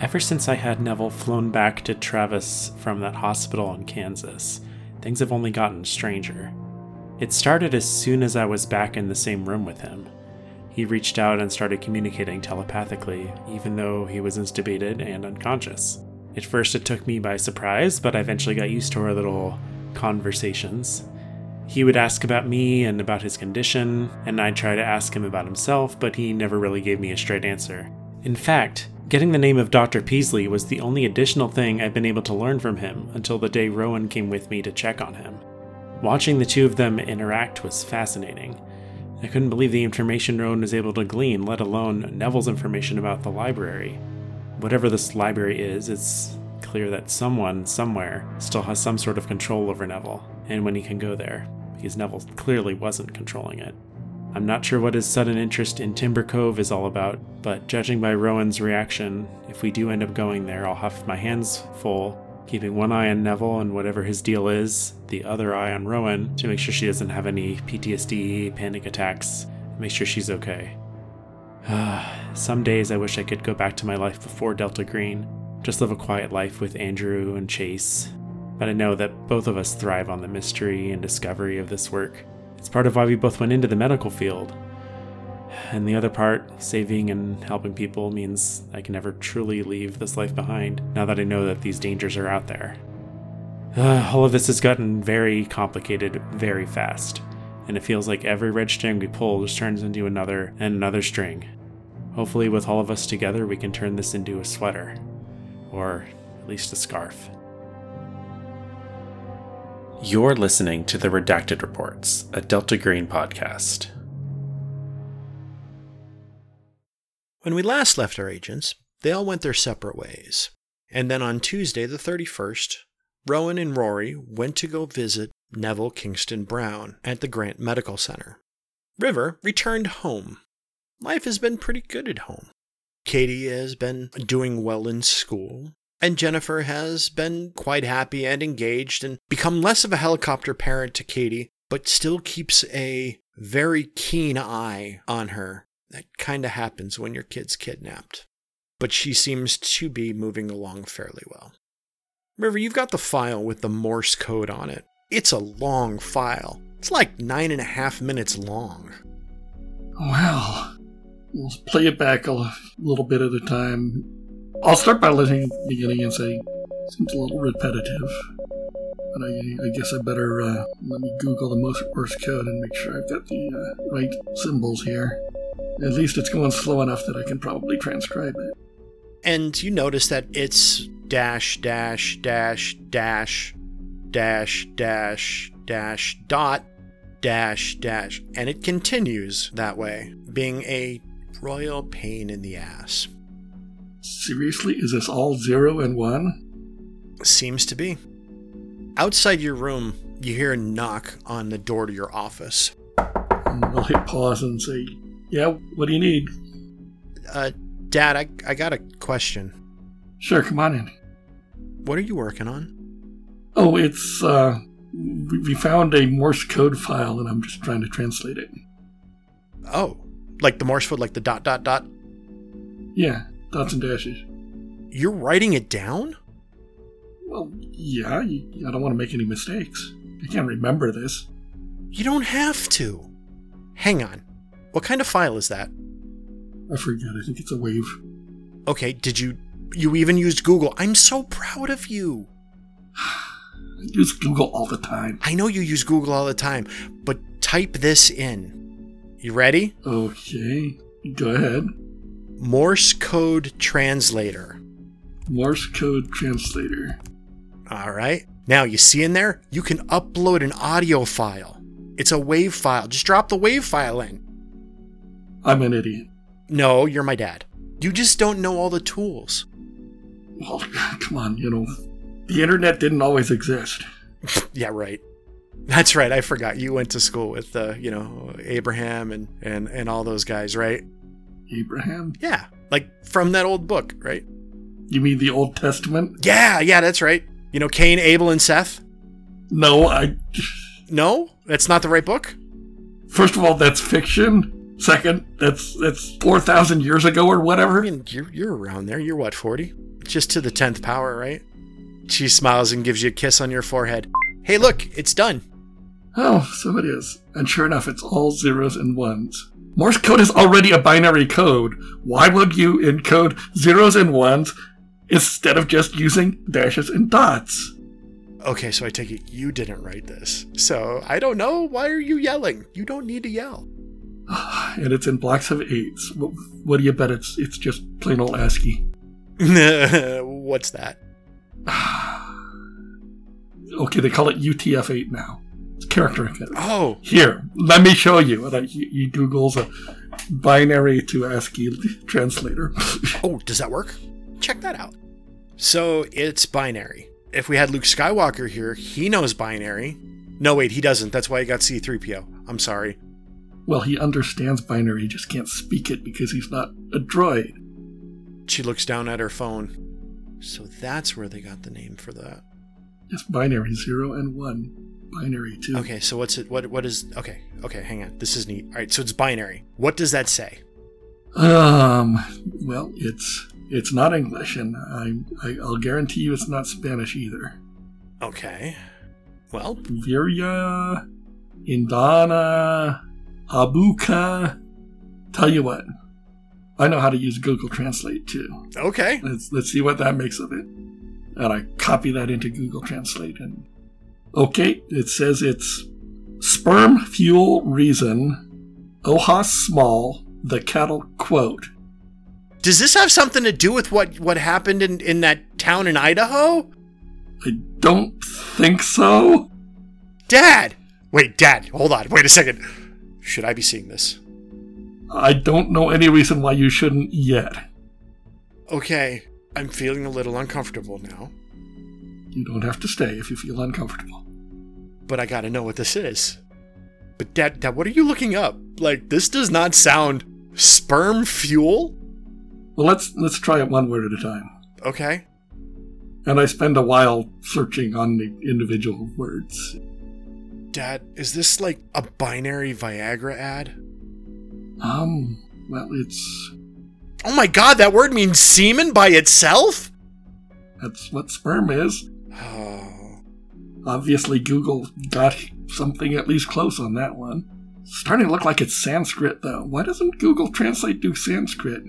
Ever since I had Neville flown back to Travis from that hospital in Kansas, things have only gotten stranger. It started as soon as I was back in the same room with him. He reached out and started communicating telepathically, even though he was intubated and unconscious. At first, it took me by surprise, but I eventually got used to our little conversations. He would ask about me and about his condition, and I'd try to ask him about himself, but he never really gave me a straight answer. In fact, getting the name of Dr. Peaslee was the only additional thing I've been able to learn from him until the day Rowan came with me to check on him. Watching the two of them interact was fascinating. I couldn't believe the information Rowan was able to glean, let alone Neville's information about the library. Whatever this library is, it's clear that someone, somewhere, still has some sort of control over Neville, and when he can go there, because Neville clearly wasn't controlling it. I'm not sure what his sudden interest in Timber Cove is all about, but judging by Rowan's reaction, if we do end up going there, I'll have my hands full keeping one eye on Neville and whatever his deal is, the other eye on Rowan to make sure she doesn't have any PTSD, panic attacks, make sure she's okay. Some days I wish I could go back to my life before Delta Green, just live a quiet life with Andrew and Chase. But I know that both of us thrive on the mystery and discovery of this work. It's part of why we both went into the medical field, and the other part, saving and helping people, means I can never truly leave this life behind now that I know that these dangers are out there. Uh, all of this has gotten very complicated very fast, and it feels like every red string we pull just turns into another and another string. Hopefully, with all of us together, we can turn this into a sweater, or at least a scarf. You're listening to the Redacted Reports, a Delta Green podcast. When we last left our agents, they all went their separate ways. And then on Tuesday, the 31st, Rowan and Rory went to go visit Neville Kingston Brown at the Grant Medical Center. River returned home. Life has been pretty good at home. Katie has been doing well in school, and Jennifer has been quite happy and engaged and become less of a helicopter parent to Katie, but still keeps a very keen eye on her that kind of happens when your kid's kidnapped. But she seems to be moving along fairly well. River, you've got the file with the Morse code on it. It's a long file. It's like nine and a half minutes long. Well, we'll play it back a little bit at a time. I'll start by listening beginning and say, seems a little repetitive. But I, I guess I better uh, let me Google the Morse code and make sure I've got the uh, right symbols here. At least it's going slow enough that I can probably transcribe it. And you notice that it's dash, dash, dash, dash, dash, dash, dash, dot, dash, dash. And it continues that way, being a royal pain in the ass. Seriously? Is this all zero and one? Seems to be. Outside your room, you hear a knock on the door to your office. I'll hit pause and say, yeah, what do you need? Uh, Dad, I, I got a question. Sure, come on in. What are you working on? Oh, it's, uh, we found a Morse code file and I'm just trying to translate it. Oh, like the Morse code, like the dot, dot, dot? Yeah, dots and dashes. You're writing it down? Well, yeah, I don't want to make any mistakes. I can't remember this. You don't have to. Hang on. What kind of file is that? I forget. I think it's a wave. Okay, did you you even used Google? I'm so proud of you. I use Google all the time. I know you use Google all the time, but type this in. You ready? Okay. Go ahead. Morse code translator. Morse code translator. All right. Now, you see in there, you can upload an audio file. It's a wave file. Just drop the wave file in. I'm an idiot. No, you're my dad. You just don't know all the tools. Well, come on, you know, the internet didn't always exist. yeah, right. That's right. I forgot. You went to school with, uh, you know, Abraham and, and, and all those guys, right? Abraham? Yeah. Like from that old book, right? You mean the Old Testament? Yeah, yeah, that's right. You know, Cain, Abel, and Seth? No, I. No? That's not the right book? First of all, that's fiction. second. That's that's four thousand years ago or whatever. I mean, you're, you're around there. You're what, 40? Just to the 10th power, right? She smiles and gives you a kiss on your forehead. Hey, look, it's done. Oh, so it is. And sure enough, it's all zeros and ones. Morse code is already a binary code. Why would you encode zeros and ones instead of just using dashes and dots? Okay, so I take it you didn't write this. So I don't know. Why are you yelling? You don't need to yell. And it's in blocks of eights. What, what do you bet it's it's just plain old ASCII? What's that? Okay, they call it UTF-8 now. Character encoded. Oh, Here, let me show you. And I, he, he Googles a binary to ASCII translator. oh, does that work? Check that out. So it's binary. If we had Luke Skywalker here, he knows binary. No, wait, he doesn't. That's why he got C3PO. I'm sorry. well, he understands binary, he just can't speak it because he's not a droid. She looks down at her phone. So that's where they got the name for that. It's binary, zero and one. Binary, too. Okay, so what's it? What what is? Okay, okay, hang on. This is neat. All right, so it's binary. What does that say? Um, well, it's it's not English, and I, I I'll guarantee you it's not Spanish either. Okay. Well, Virya, Indana, Abuka. Tell you what, I know how to use Google Translate too. okay. Let's let's see what that makes of it. And I copy that into Google Translate and okay, it says it's sperm fuel reason, Ohas small, the cattle quote. Does this have something to do with what what happened in in that town in Idaho? I don't think so. Dad. Wait, Dad. Hold on. Wait a second. Should I be seeing this? I don't know any reason why you shouldn't yet. Okay. I'm feeling a little uncomfortable now, You don't have to stay if you feel uncomfortable. but I got to know what this is. But Dad, Dad, what are you looking up? Like this does not sound sperm fuel. Well, let's let's try it one word at a time. Okay. And I spend a while searching on the individual words. Dad, is this like a binary Viagra ad? Um, well, it's Oh my god, that word means semen by itself? that's what sperm is. Oh. Obviously, Google got something at least close on that one. Starting to look like it's Sanskrit, though. Why doesn't Google Translate do Sanskrit?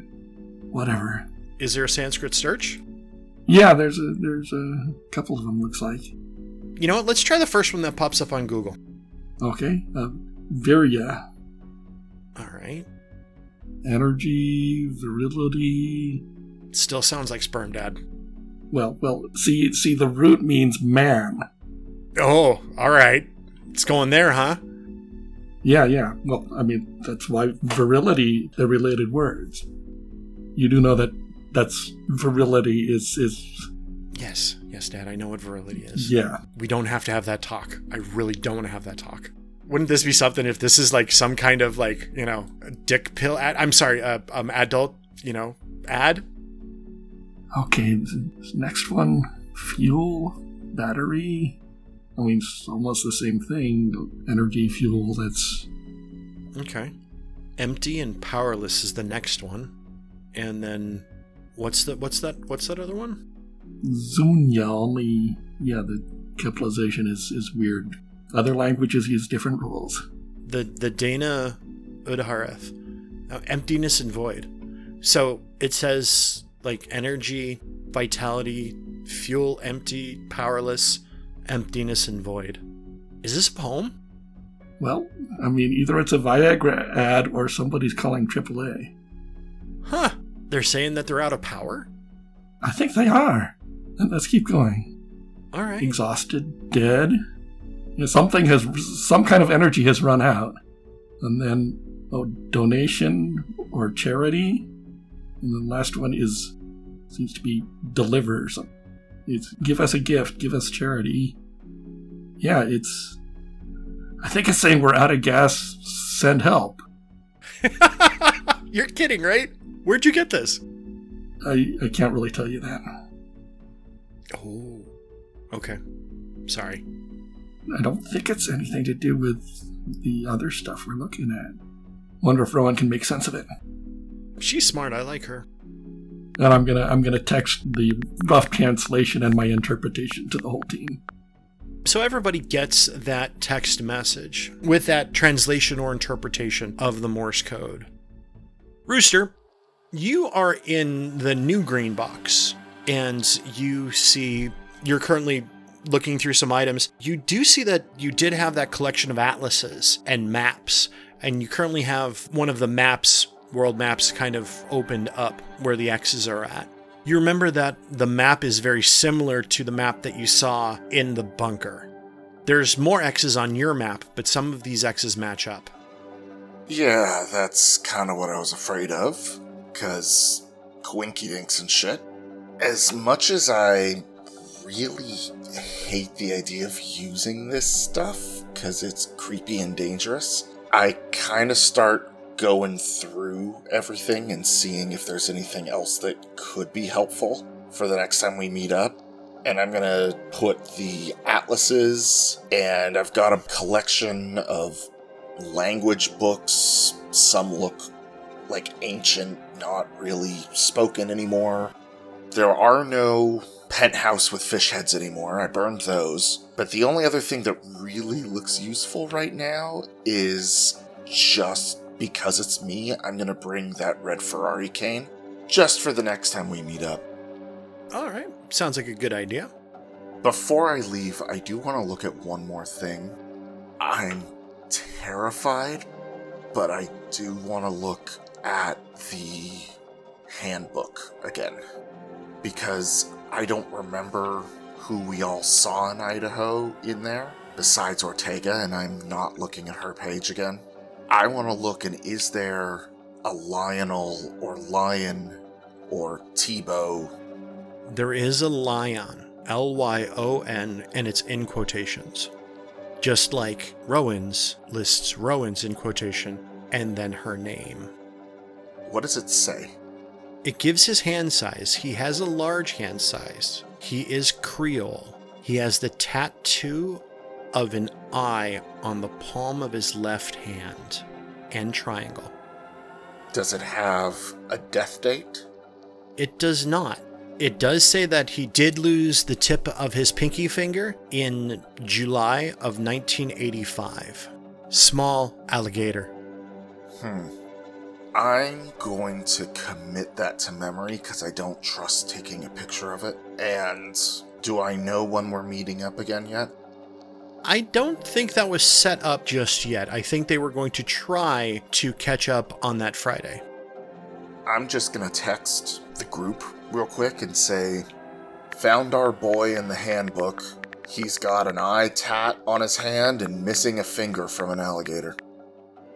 Whatever. Is there a Sanskrit search? Yeah, there's a there's a couple of them. Looks like. You know what? Let's try the first one that pops up on Google. Okay, uh, Virya, All right. energy, virility. Still sounds like sperm, Dad. Well, well, see, see, the root means man. Oh, all right. It's going there, huh? Yeah, yeah. Well, I mean, that's why virility, they're related words. You do know that that's virility is, is, Yes, yes, Dad. I know what virility is. yeah. We don't have to have that talk. I really don't want to have that talk. Wouldn't this be something if this is like some kind of like you know dick pill ad? I'm sorry, uh, um, adult you know ad. Okay, next one, fuel, battery. I mean, it's almost the same thing. Energy, fuel, that's, Okay. Empty and powerless is the next one, and then what's the what's that what's that other one? Zunya, only, yeah, the capitalization is, is weird. Other languages use different rules. the the Dana Udhareth, uh, emptiness and void. So it says like energy, vitality, fuel, empty, powerless, emptiness and void. Is this a poem? Well, I mean, either it's a Viagra ad or somebody's calling AAA. Huh? They're saying that they're out of power. I think they are. Let's keep going. All right. Exhausted, dead. You know, something has, some kind of energy has run out. And then, oh, donation or charity. And the last one is, seems to be deliver. or something. It's give us a gift, give us charity. Yeah, it's, I think it's saying we're out of gas, send help. You're kidding, right? Where'd you get this? I, I can't really tell you that. Oh. Okay. Sorry. I don't think it's anything to do with the other stuff we're looking at. Wonder if Rowan can make sense of it. She's smart. I like her. And I'm gonna I'm gonna text the rough translation and my interpretation to the whole team. So everybody gets that text message with that translation or interpretation of the Morse code. Rooster, you are in the new green box and you see you're currently looking through some items. You do see that you did have that collection of atlases and maps, and you currently have one of the maps, world maps, kind of opened up where the X's are at. You remember that the map is very similar to the map that you saw in the bunker. There's more X's on your map, but some of these X's match up. Yeah, that's kind of what I was afraid of, because dinks and shit. As much as I really hate the idea of using this stuff, because it's creepy and dangerous, I kind of start going through everything and seeing if there's anything else that could be helpful for the next time we meet up. And I'm gonna put the atlases, and I've got a collection of language books. Some look like ancient, not really spoken anymore. There are no penthouse with fish heads anymore. I burned those. But the only other thing that really looks useful right now is just because it's me, I'm going to bring that red Ferrari cane just for the next time we meet up. All right. Sounds like a good idea. Before I leave, I do want to look at one more thing. I'm terrified, but I do want to look at the handbook again. Because I don't remember who we all saw in Idaho in there, besides Ortega, and I'm not looking at her page again. I want to look and is there a Lionel or Lion or Tebow? There is a Lion, L Y O N, and it's in quotations. Just like Rowan's lists Rowan's in quotation and then her name. What does it say? It gives his hand size. He has a large hand size. He is Creole. He has the tattoo of an eye on the palm of his left hand and triangle. Does it have a death date? It does not. It does say that he did lose the tip of his pinky finger in July of 1985. Small alligator. Hmm. I'm going to commit that to memory because I don't trust taking a picture of it. And do I know when we're meeting up again yet? I don't think that was set up just yet. I think they were going to try to catch up on that Friday. I'm just going to text the group real quick and say, Found our boy in the handbook. He's got an eye tat on his hand and missing a finger from an alligator.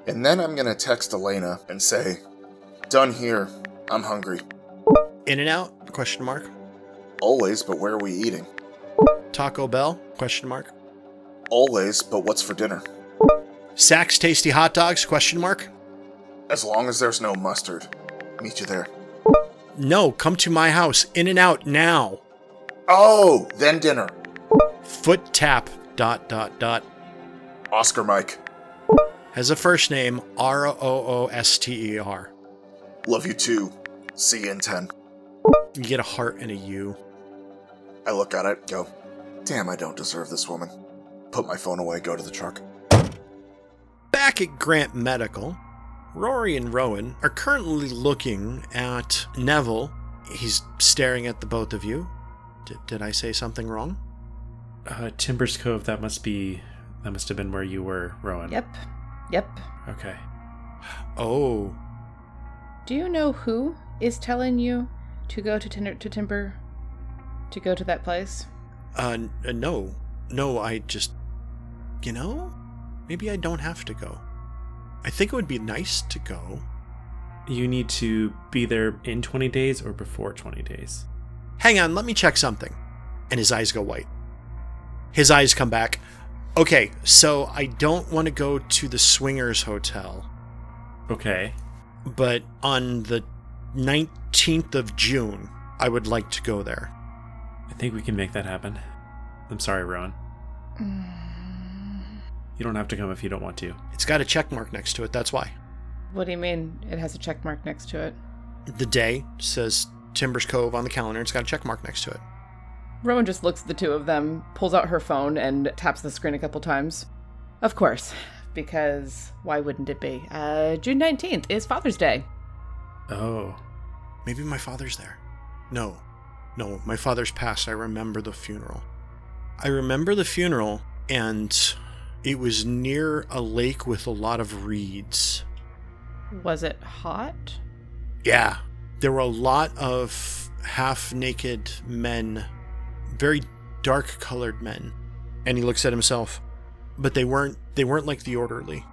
And then I'm going to text Elena and say, Done here. I'm hungry. In and out? Question mark. Always, but where are we eating? Taco Bell? Question mark. Always, but what's for dinner? Saks Tasty Hot Dogs? Question mark. As long as there's no mustard. Meet you there. No, come to my house. In and out now. Oh, then dinner. Foot tap. Dot dot dot. Oscar Mike. Has a first name R O O S T E R. Love you too. See you in 10. You get a heart and a U. I look at it, go, damn, I don't deserve this woman. Put my phone away, go to the truck. Back at Grant Medical, Rory and Rowan are currently looking at Neville. He's staring at the both of you. D- did I say something wrong? Uh, Timbers Cove. That must be. That must have been where you were, Rowan. Yep. Yep. Okay. Oh, Do you know who is telling you to go to Tinder to Timber to go to that place? uh, n- uh, no. No, I just. You know? Maybe I don't have to go. I think it would be nice to go. You need to be there in 20 days or before 20 days. Hang on, let me check something. And his eyes go white. His eyes come back. Okay, so I don't want to go to the Swingers Hotel, Okay. but on the 19th of June, I would like to go there. I think we can make that happen. I'm sorry, Rowan. Mm. You don't have to come if you don't want to. It's got a check mark next to it, that's why. What do you mean it has a check mark next to it? The day says Timbers Cove on the calendar. It's got a check mark next to it. Rowan just looks at the two of them, pulls out her phone, and taps the screen a couple times. Of course, because why wouldn't it be? Uh, June 19th is Father's Day. Oh. Maybe my father's there. No. No, my father's passed. I remember the funeral. I remember the funeral, and it was near a lake with a lot of reeds. Was it hot? Yeah. There were a lot of half naked men, very dark colored men. And he looks at himself. But they weren't they weren't like the orderly.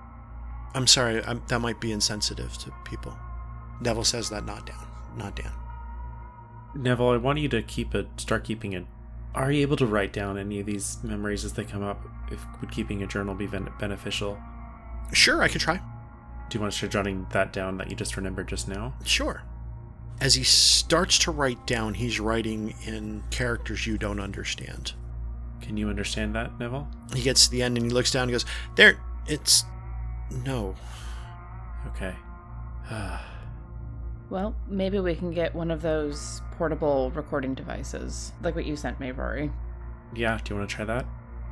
I'm sorry, I'm, that might be insensitive to people. Neville says that not down. Not down. Neville, I want you to keep a start keeping a. Are you able to write down any of these memories as they come up? If would keeping a journal be ben- beneficial? Sure, I could try. Do you want to start jotting that down that you just remembered just now? Sure. As he starts to write down, he's writing in characters you don't understand. Can you understand that, Neville? He gets to the end and he looks down and goes, There, it's. No. Okay. Well, maybe we can get one of those portable recording devices, like what you sent me, Rory. yeah, do you want to try that?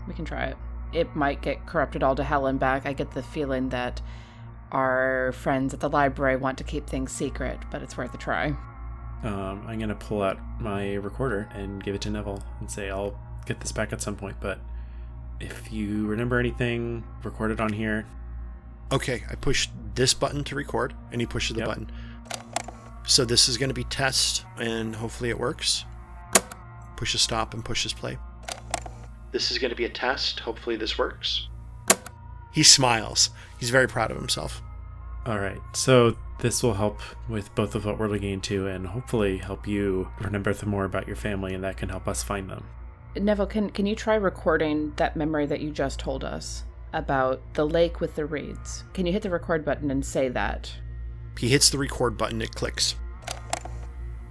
We can try it. It might get corrupted all to hell and back. I get the feeling that our friends at the library want to keep things secret, but it's worth a try. Um, I'm gonna pull out my recorder and give it to Neville and say I'll get this back at some point. But if you remember anything, record it on here. Okay, I push this button to record, and he pushes the Yep. button. So this is going to be test, and hopefully it works. Pushes stop and pushes play. This is going to be a test. Hopefully this works. He smiles. He's very proud of himself. All right, so this will help with both of what we're looking into, and hopefully help you remember th- more about your family, and that can help us find them. Neville, can can you try recording that memory that you just told us about the lake with the reeds? Can you hit the record button and say that? He hits the record button, it clicks.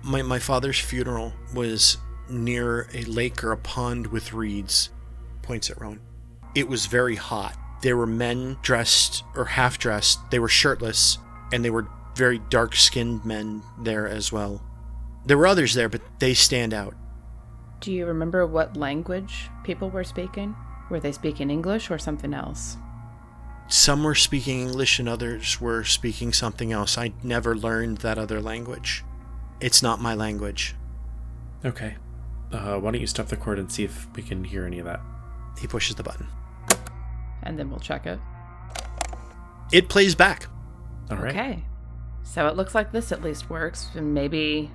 My, my father's funeral was near a lake or a pond with reeds. Points at Rowan. It was very hot. There were men dressed or half dressed, they were shirtless, and they were very dark skinned men there as well. There were others there, but they stand out. Do you remember what language people were speaking? Were they speaking English or something else? Some were speaking English and others were speaking something else. I never learned that other language. It's not my language. Okay. Uh, why don't you stop the cord and see if we can hear any of that? He pushes the button. And then we'll check it. It plays back. All right. Okay. So it looks like this at least works, and maybe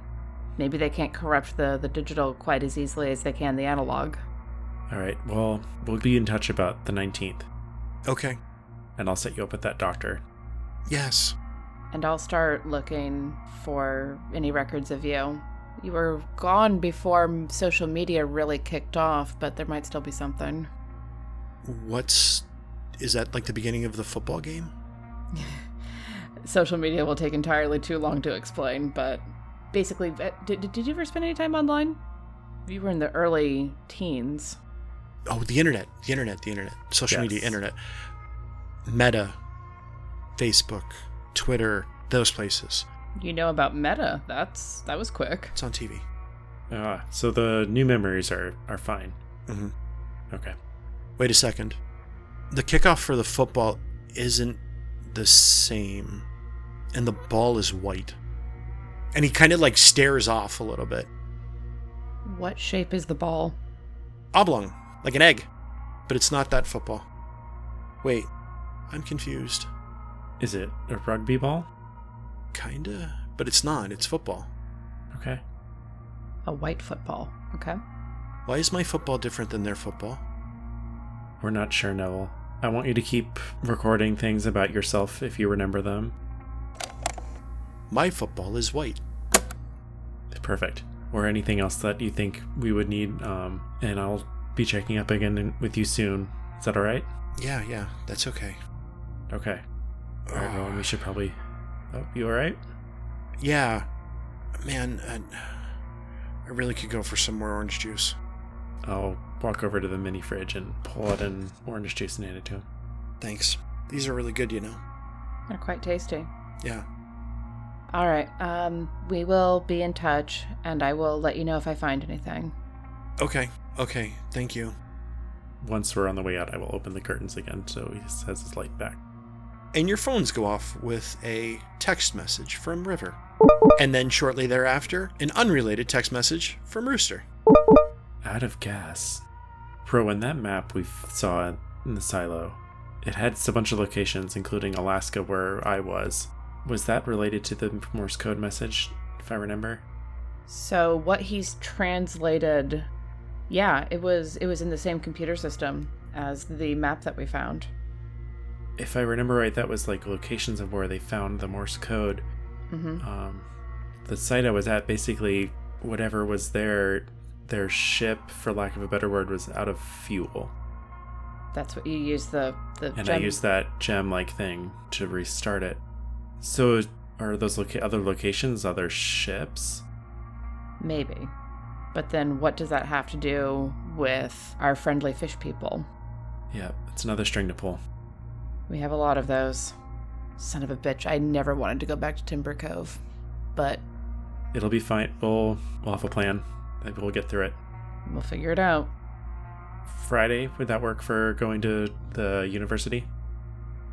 maybe they can't corrupt the, the digital quite as easily as they can the analog. All right. Well, we'll be in touch about the 19th, Okay. And I'll set you up with that doctor. Yes. And I'll start looking for any records of you. You were gone before social media really kicked off, but there might still be something. What's. Is that like the beginning of the football game? Social media will take entirely too long to explain, but basically, uh, did, did did you ever spend any time online? You were in the early teens. Oh, the internet. The internet. The internet. Social media, internet. Meta. Facebook. Twitter. Those places. You know about Meta. That's that was quick. It's on TV. Ah, so the new memories are are fine. hmm Okay. Wait a second. The kickoff for the football isn't the same. And the ball is white. And he kind of like stares off a little bit. What shape is the ball? Oblong, like an egg. But it's not that football. Wait, I'm confused. Is it a rugby ball? Kinda, but it's not. It's football. Okay. A white football. Okay. Why is my football different than their football? We're not sure, Neville. I want you to keep recording things about yourself if you remember them. My football is white. Perfect. Or anything else that you think we would need. Um, and I'll be checking up again with you soon. Is that all right? Yeah, yeah, that's okay. Okay. All right, Rowan. We should probably. Oh, you all right? Yeah, man, I, I really could go for some more orange juice. I'll walk over to the mini fridge and pull out an orange juice and hand it to him. Thanks. These are really good, you know. They're quite tasty. Yeah. All right. Um, we will be in touch, and I will let you know if I find anything. Okay. Okay. Thank you. Once we're on the way out, I will open the curtains again so he has his light back. And your phones go off with a text message from River. And then shortly thereafter, an unrelated text message from Rooster. Out of gas. Pro, in that map we saw in the silo, it had a bunch of locations, including Alaska, where I was. Was that related to the Morse code message, if I remember? So what he's translated, yeah, it was it was in the same computer system as the map that we found. If I remember right, that was like locations of where they found the Morse code. hmm Um, the site I was at, basically, whatever was there, their ship, for lack of a better word, was out of fuel. That's what you use the the and I gem- used that gem-like thing to restart it. So, are those loca- other locations other ships? maybe. But then what does that have to do with our friendly fish people? Yeah, it's another string to pull. We have a lot of those. Son of a bitch, I never wanted to go back to Timber Cove. But It'll be fine. We'll we'll have a plan. Maybe we'll get through it. we'll figure it out. Friday would that work for going to the university?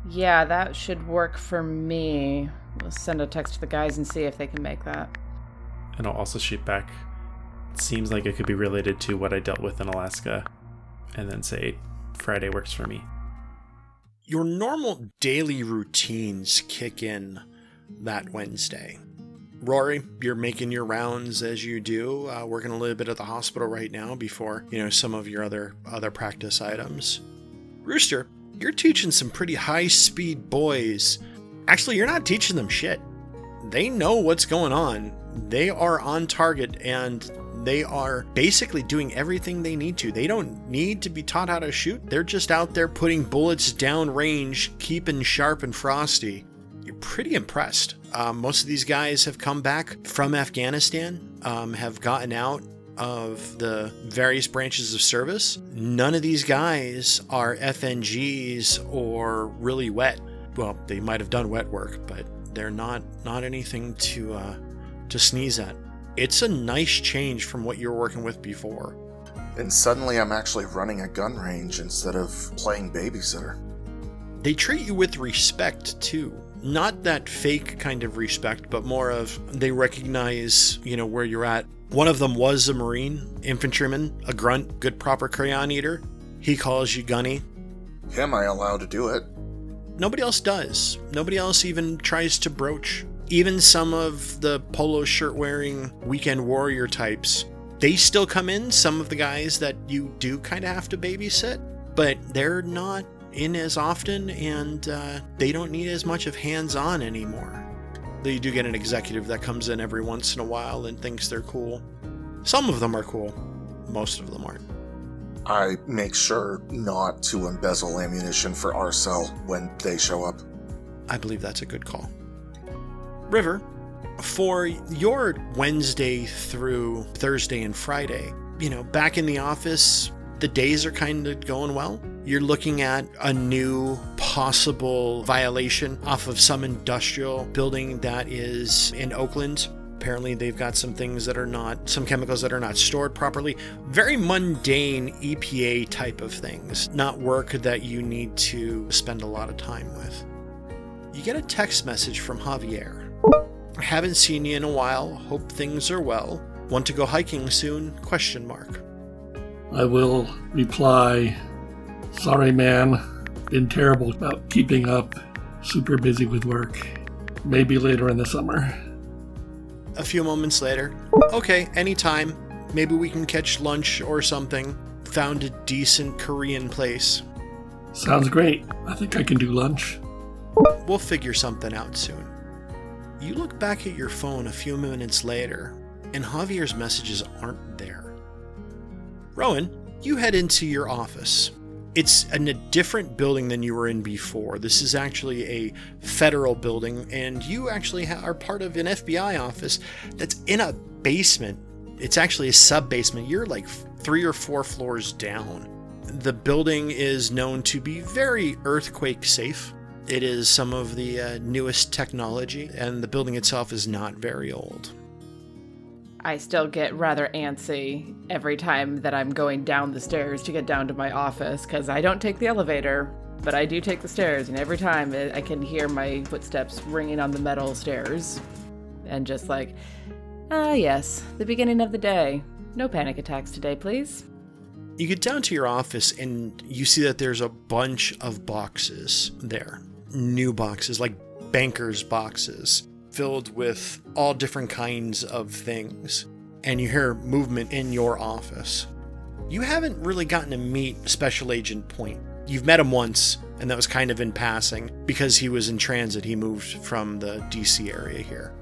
Yeah, that should work for me. We'll send a text to the guys and see if they can make that. And I'll also shoot back. It seems like it could be related to what I dealt with in Alaska, and then say Friday works for me. Your normal daily routines kick in that Wednesday. Rory, you're making your rounds as you do, uh, working a little bit at the hospital right now before you know some of your other other practice items. Rooster, you're teaching some pretty high speed boys. Actually, you're not teaching them shit. They know what's going on. They are on target and they are basically doing everything they need to. They don't need to be taught how to shoot. They're just out there putting bullets down range, keeping sharp and frosty. You're pretty impressed. Um, most of these guys have come back from Afghanistan, um, have gotten out of the various branches of service. None of these guys are FNGs or really wet. Well, they might have done wet work, but they're not not anything to uh, to sneeze at. It's a nice change from what you were working with before. And suddenly I'm actually running a gun range instead of playing babysitter. They treat you with respect too. Not that fake kind of respect, but more of they recognize, you know, where you're at. One of them was a Marine, infantryman, a grunt, good proper crayon eater. He calls you Gunny. Am I allowed to do it? Nobody else does. Nobody else even tries to broach. Even some of the polo shirt wearing weekend warrior types, they still come in, some of the guys that you do kind of have to babysit, but they're not in as often and uh, they don't need as much of hands on anymore. Though you do get an executive that comes in every once in a while and thinks they're cool. Some of them are cool, most of them aren't. I make sure not to embezzle ammunition for R Cell when they show up. I believe that's a good call. River, for your Wednesday through Thursday and Friday, you know, back in the office, the days are kind of going well. You're looking at a new possible violation off of some industrial building that is in Oakland. Apparently, they've got some things that are not, some chemicals that are not stored properly. Very mundane EPA type of things, not work that you need to spend a lot of time with. You get a text message from Javier. Haven't seen you in a while. Hope things are well. Want to go hiking soon? Question mark. I will reply, sorry, man. Been terrible about keeping up. Super busy with work. Maybe later in the summer. A few moments later. Okay, anytime. Maybe we can catch lunch or something. Found a decent Korean place. Sounds great. I think I can do lunch. We'll figure something out soon. You look back at your phone a few minutes later, and Javier's messages aren't there. Rowan, you head into your office. It's in a different building than you were in before. This is actually a federal building, and you actually are part of an FBI office that's in a basement. It's actually a sub basement. You're like three or four floors down. The building is known to be very earthquake safe. It is some of the uh, newest technology, and the building itself is not very old. I still get rather antsy every time that I'm going down the stairs to get down to my office because I don't take the elevator, but I do take the stairs, and every time I can hear my footsteps ringing on the metal stairs. And just like, ah, yes, the beginning of the day. No panic attacks today, please. You get down to your office and you see that there's a bunch of boxes there. New boxes, like banker's boxes, filled with all different kinds of things. And you hear movement in your office. You haven't really gotten to meet Special Agent Point. You've met him once, and that was kind of in passing because he was in transit. He moved from the DC area here.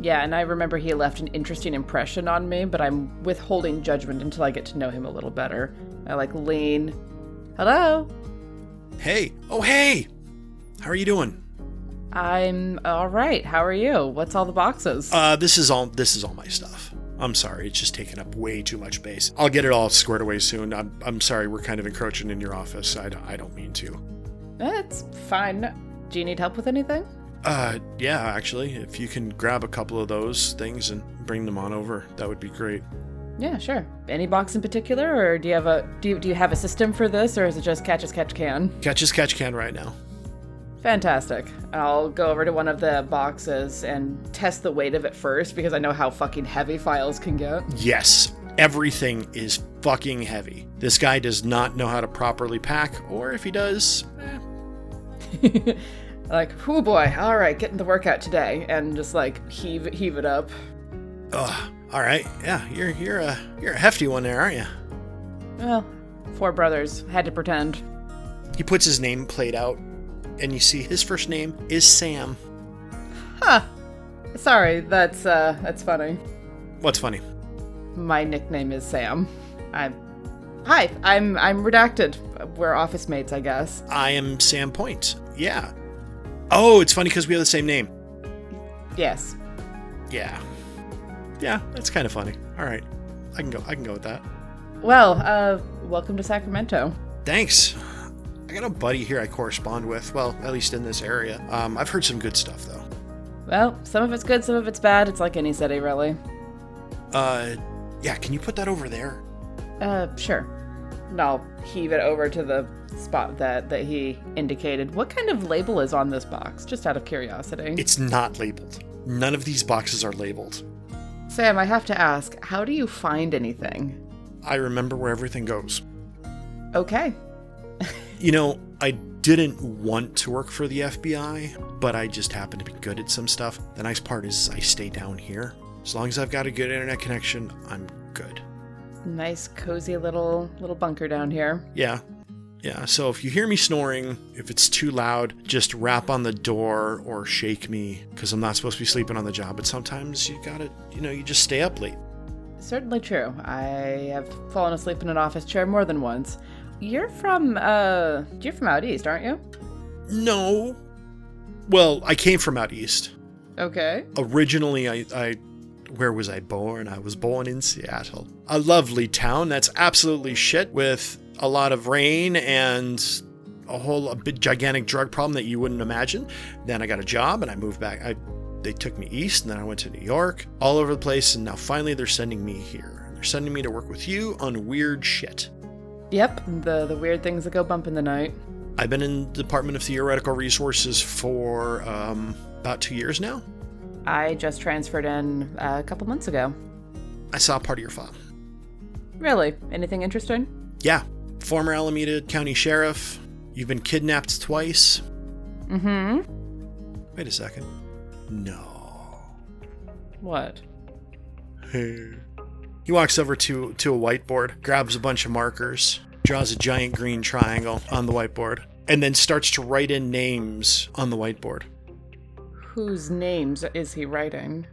Yeah, and I remember he left an interesting impression on me, but I'm withholding judgment until I get to know him a little better. I like lean. Hello? Hey. Oh, hey! How are you doing? I'm all right. How are you? What's all the boxes? Uh, this is all this is all my stuff. I'm sorry, it's just taking up way too much space. I'll get it all squared away soon. I'm, I'm sorry, we're kind of encroaching in your office. I don't, I don't mean to. That's fine. Do you need help with anything? Uh, yeah, actually, if you can grab a couple of those things and bring them on over, that would be great. Yeah, sure. Any box in particular, or do you have a do you, do you have a system for this, or is it just catch as catch can? Catch as catch can right now. Fantastic. I'll go over to one of the boxes and test the weight of it first because I know how fucking heavy files can get. Yes, everything is fucking heavy. This guy does not know how to properly pack, or if he does, eh, like, oh boy, all right, getting the workout today, and just like heave heave it up. Ugh. All right. Yeah, you're you're a you're a hefty one there, aren't you? Well, four brothers had to pretend. He puts his name plate out, and you see his first name is Sam. Huh. Sorry, that's uh that's funny. What's funny? My nickname is Sam. I'm Hi, I'm I'm redacted. We're office mates, I guess. I am Sam Point. Yeah. Oh, it's funny because we have the same name. Yes. Yeah. Yeah, that's kind of funny. All right, I can go. I can go with that. Well, uh welcome to Sacramento. Thanks. I got a buddy here I correspond with. Well, at least in this area. Um, I've heard some good stuff though. Well, some of it's good, some of it's bad. It's like any city, really. Uh, yeah. Can you put that over there? Uh, sure. And I'll heave it over to the spot that that he indicated. What kind of label is on this box? Just out of curiosity. It's not labeled. None of these boxes are labeled. Sam, I have to ask, how do you find anything? I remember where everything goes. Okay. You know, I didn't want to work for the FBI, but I just happen to be good at some stuff. The nice part is I stay down here. As long as I've got a good internet connection, I'm good. Nice cozy little little bunker down here. Yeah. Yeah, so if you hear me snoring, if it's too loud, just rap on the door or shake me because I'm not supposed to be sleeping on the job. But sometimes you gotta, you know, you just stay up late. Certainly true. I have fallen asleep in an office chair more than once. You're from uh you're from out east, aren't you? No. Well, I came from out east. Okay. Originally, I, I where was I born? I was born in Seattle. A lovely town that's absolutely shit with a lot of rain and a whole a big gigantic drug problem that you wouldn't imagine. Then I got a job and I moved back. I they took me east and then I went to New York, all over the place, and now finally they're sending me here. They're sending me to work with you on weird shit. Yep, the the weird things that go bump in the night. I've been in the Department of Theoretical Resources for um, about two years now. I just transferred in a couple months ago. I saw part of your file. Really? Anything interesting? Yeah, former Alameda County Sheriff. You've been kidnapped twice. Mm-hmm. Wait a second. No. What? He walks over to, to a whiteboard, grabs a bunch of markers, draws a giant green triangle on the whiteboard, and then starts to write in names on the whiteboard. Whose names is he writing?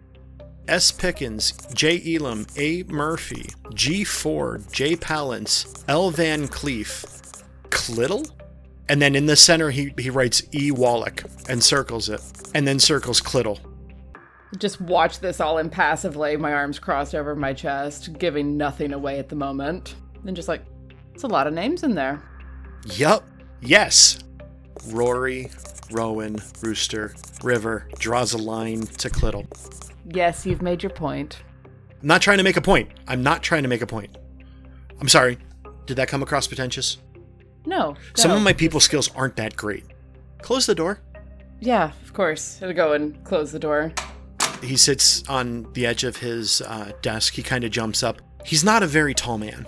S. Pickens, J. Elam, A. Murphy, G. Ford, J. Palance, L. Van Cleef, C. Little? And then in the center, he, he writes E. Wallach and circles it, and then circles C. Little. Just watch this all impassively, my arms crossed over my chest, giving nothing away at the moment. And just like, it's a lot of names in there. Yup. Yes. Rory, Rowan, Rooster, River draws a line to C. Little. Yes, you've made your point. I'm not trying to make a point. I'm not trying to make a point. I'm sorry. Did that come across pretentious? No. Some no. of my people skills aren't that great. Close the door. Yeah, of course. I'll go and close the door. He sits on the edge of his uh, desk. He kind of jumps up. He's not a very tall man.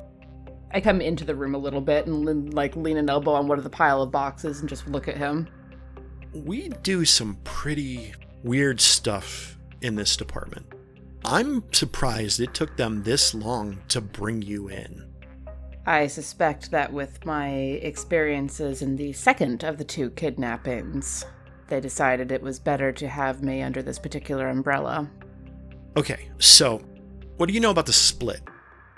I come into the room a little bit and lean- like lean an elbow on one of the pile of boxes and just look at him. We do some pretty weird stuff in this department. I'm surprised it took them this long to bring you in. I suspect that with my experiences in the second of the two kidnappings, they decided it was better to have me under this particular umbrella. Okay, so what do you know about the split?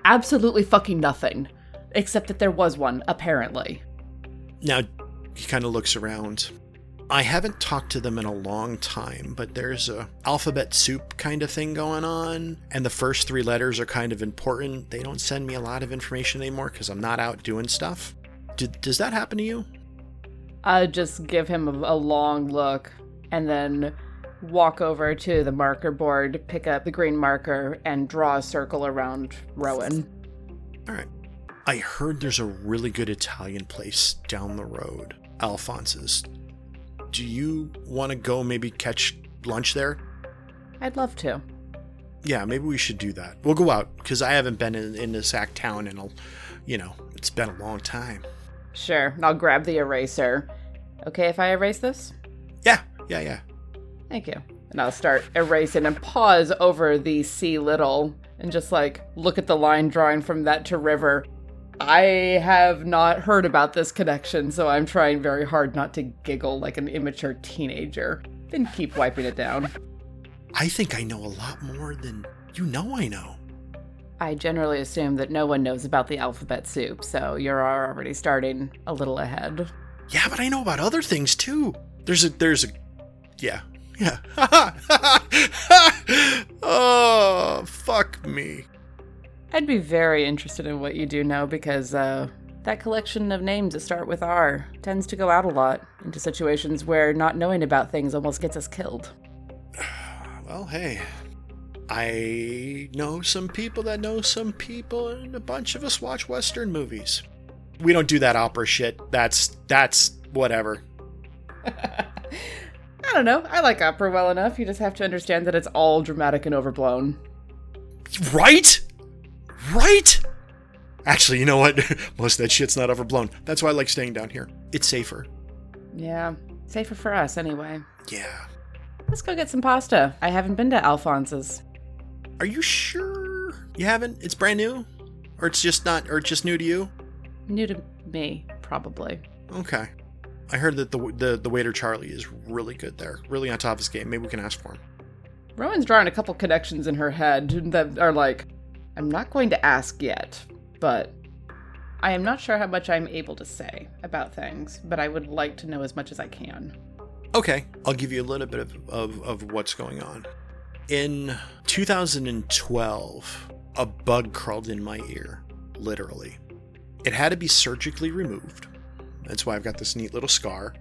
Absolutely fucking nothing. Except that there was one, apparently. Now, he kind of looks around. I haven't talked to them in a long time, but there's a alphabet soup kind of thing going on, and the first three letters are kind of important. They don't send me a lot of information anymore because I'm not out doing stuff. Did, does that happen to you? I just give him a, a long look and then walk over to the marker board, pick up the green marker, and draw a circle around Rowan. All right. I heard there's a really good Italian place down the road, Alphonse's. Do you want to go maybe catch lunch there? I'd love to. Yeah, maybe we should do that. We'll go out because I haven't been in, in this act town in a, you know, it's been a long time. Sure, I'll grab the eraser. Okay if I erase this? Yeah, yeah, yeah. Thank you. And I'll start erasing and pause over the C. Little and just like look at the line drawing from that to river. I have not heard about this connection, so I'm trying very hard not to giggle like an immature teenager. Then keep wiping it down. I think I know a lot more than you know I know. I generally assume that no one knows about the alphabet soup, so you're already starting a little ahead. Yeah, but I know about other things too. There's a there's a yeah. Yeah. oh, fuck me. I'd be very interested in what you do know because uh, that collection of names that start with R tends to go out a lot into situations where not knowing about things almost gets us killed. Well, hey. I know some people that know some people and a bunch of us watch western movies. We don't do that opera shit. That's that's whatever. I don't know. I like opera well enough. You just have to understand that it's all dramatic and overblown. Right? Right? Actually, you know what? Most of that shit's not overblown. That's why I like staying down here. It's safer. Yeah, safer for us anyway. Yeah. Let's go get some pasta. I haven't been to Alphonse's. Are you sure you haven't? It's brand new? Or it's just not or it's just new to you? New to me, probably. Okay. I heard that the the, the waiter Charlie is really good there. Really on top of his game. Maybe we can ask for him. Rowan's drawing a couple connections in her head that are like, I'm not going to ask yet, but I am not sure how much I'm able to say about things, but I would like to know as much as I can. Okay, I'll give you a little bit of, of, of what's going on. In 2012, a bug crawled in my ear, literally. It had to be surgically removed. That's why I've got this neat little scar.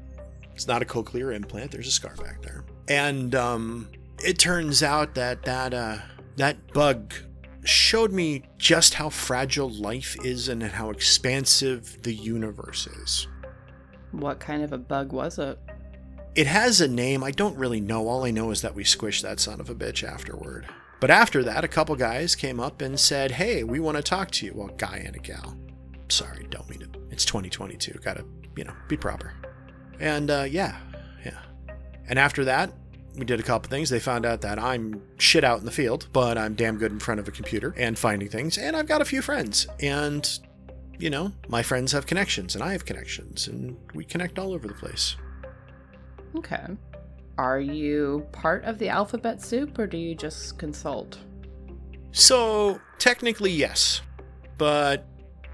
It's not a cochlear implant, there's a scar back there. And um, it turns out that that, uh, that bug showed me just how fragile life is and how expansive the universe is. What kind of a bug was it? It has a name. I don't really know. All I know is that we squished that son of a bitch afterward. But after that, a couple guys came up and said, Hey, we want to talk to you. Well, guy and a gal. Sorry, don't mean it. It's 2022. Gotta, you know, be proper. And uh, yeah, yeah. And after that, we did a couple things. They found out that I'm shit out in the field, but I'm damn good in front of a computer and finding things. And I've got a few friends. And, you know, my friends have connections and I have connections. And we connect all over the place. Okay. Are you part of the alphabet soup or do you just consult? So, technically, yes. But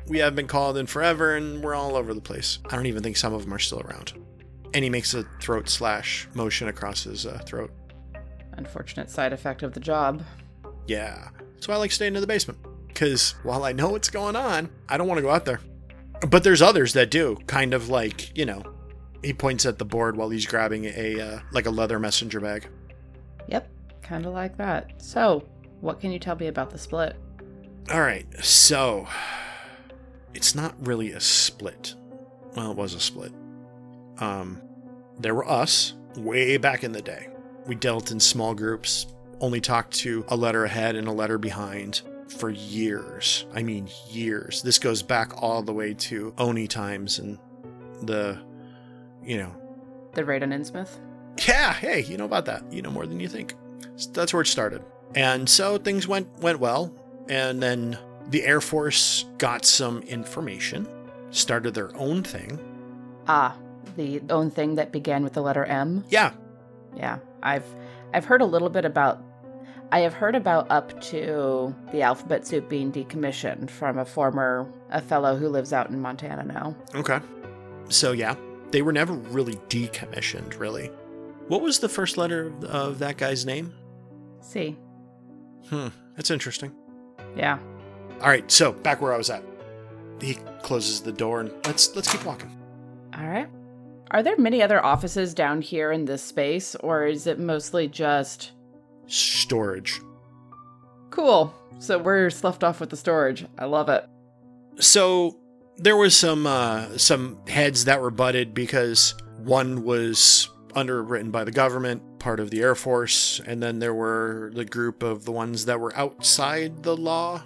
we have been called in forever and we're all over the place. I don't even think some of them are still around. And he makes a throat slash motion across his uh, throat. Unfortunate side effect of the job. Yeah. So I like staying in the basement. Because while I know what's going on, I don't want to go out there. But there's others that do. Kind of like, you know, He points at the board while he's grabbing a uh, like a leather messenger bag. Yep, kind of like that. So, what can you tell me about the split? All right, so it's not really a split. Well, it was a split. Um, there were us way back in the day. We dealt in small groups, only talked to a letter ahead and a letter behind for years. I mean, years. This goes back all the way to Oni times and the, you know. The raid on Innsmouth? Yeah, hey, you know about that. You know more than you think. So that's where it started. And so things went went well, and then the Air Force got some information, started their own thing. Ah, the own thing that began with the letter M? Yeah. Yeah. I've I've heard a little bit about I have heard about up to the alphabet soup being decommissioned from a former a fellow who lives out in Montana now. Okay. So yeah, they were never really decommissioned, really. What was the first letter of that guy's name? C. Hmm, that's interesting. Yeah. All right, so back where I was at. He closes the door and let's let's keep walking. All right. Are there many other offices down here in this space, or is it mostly just storage? Cool. So we're left off with the storage. I love it. So there was some uh, some heads that were butted because one was underwritten by the government, part of the Air Force, and then there were the group of the ones that were outside the law.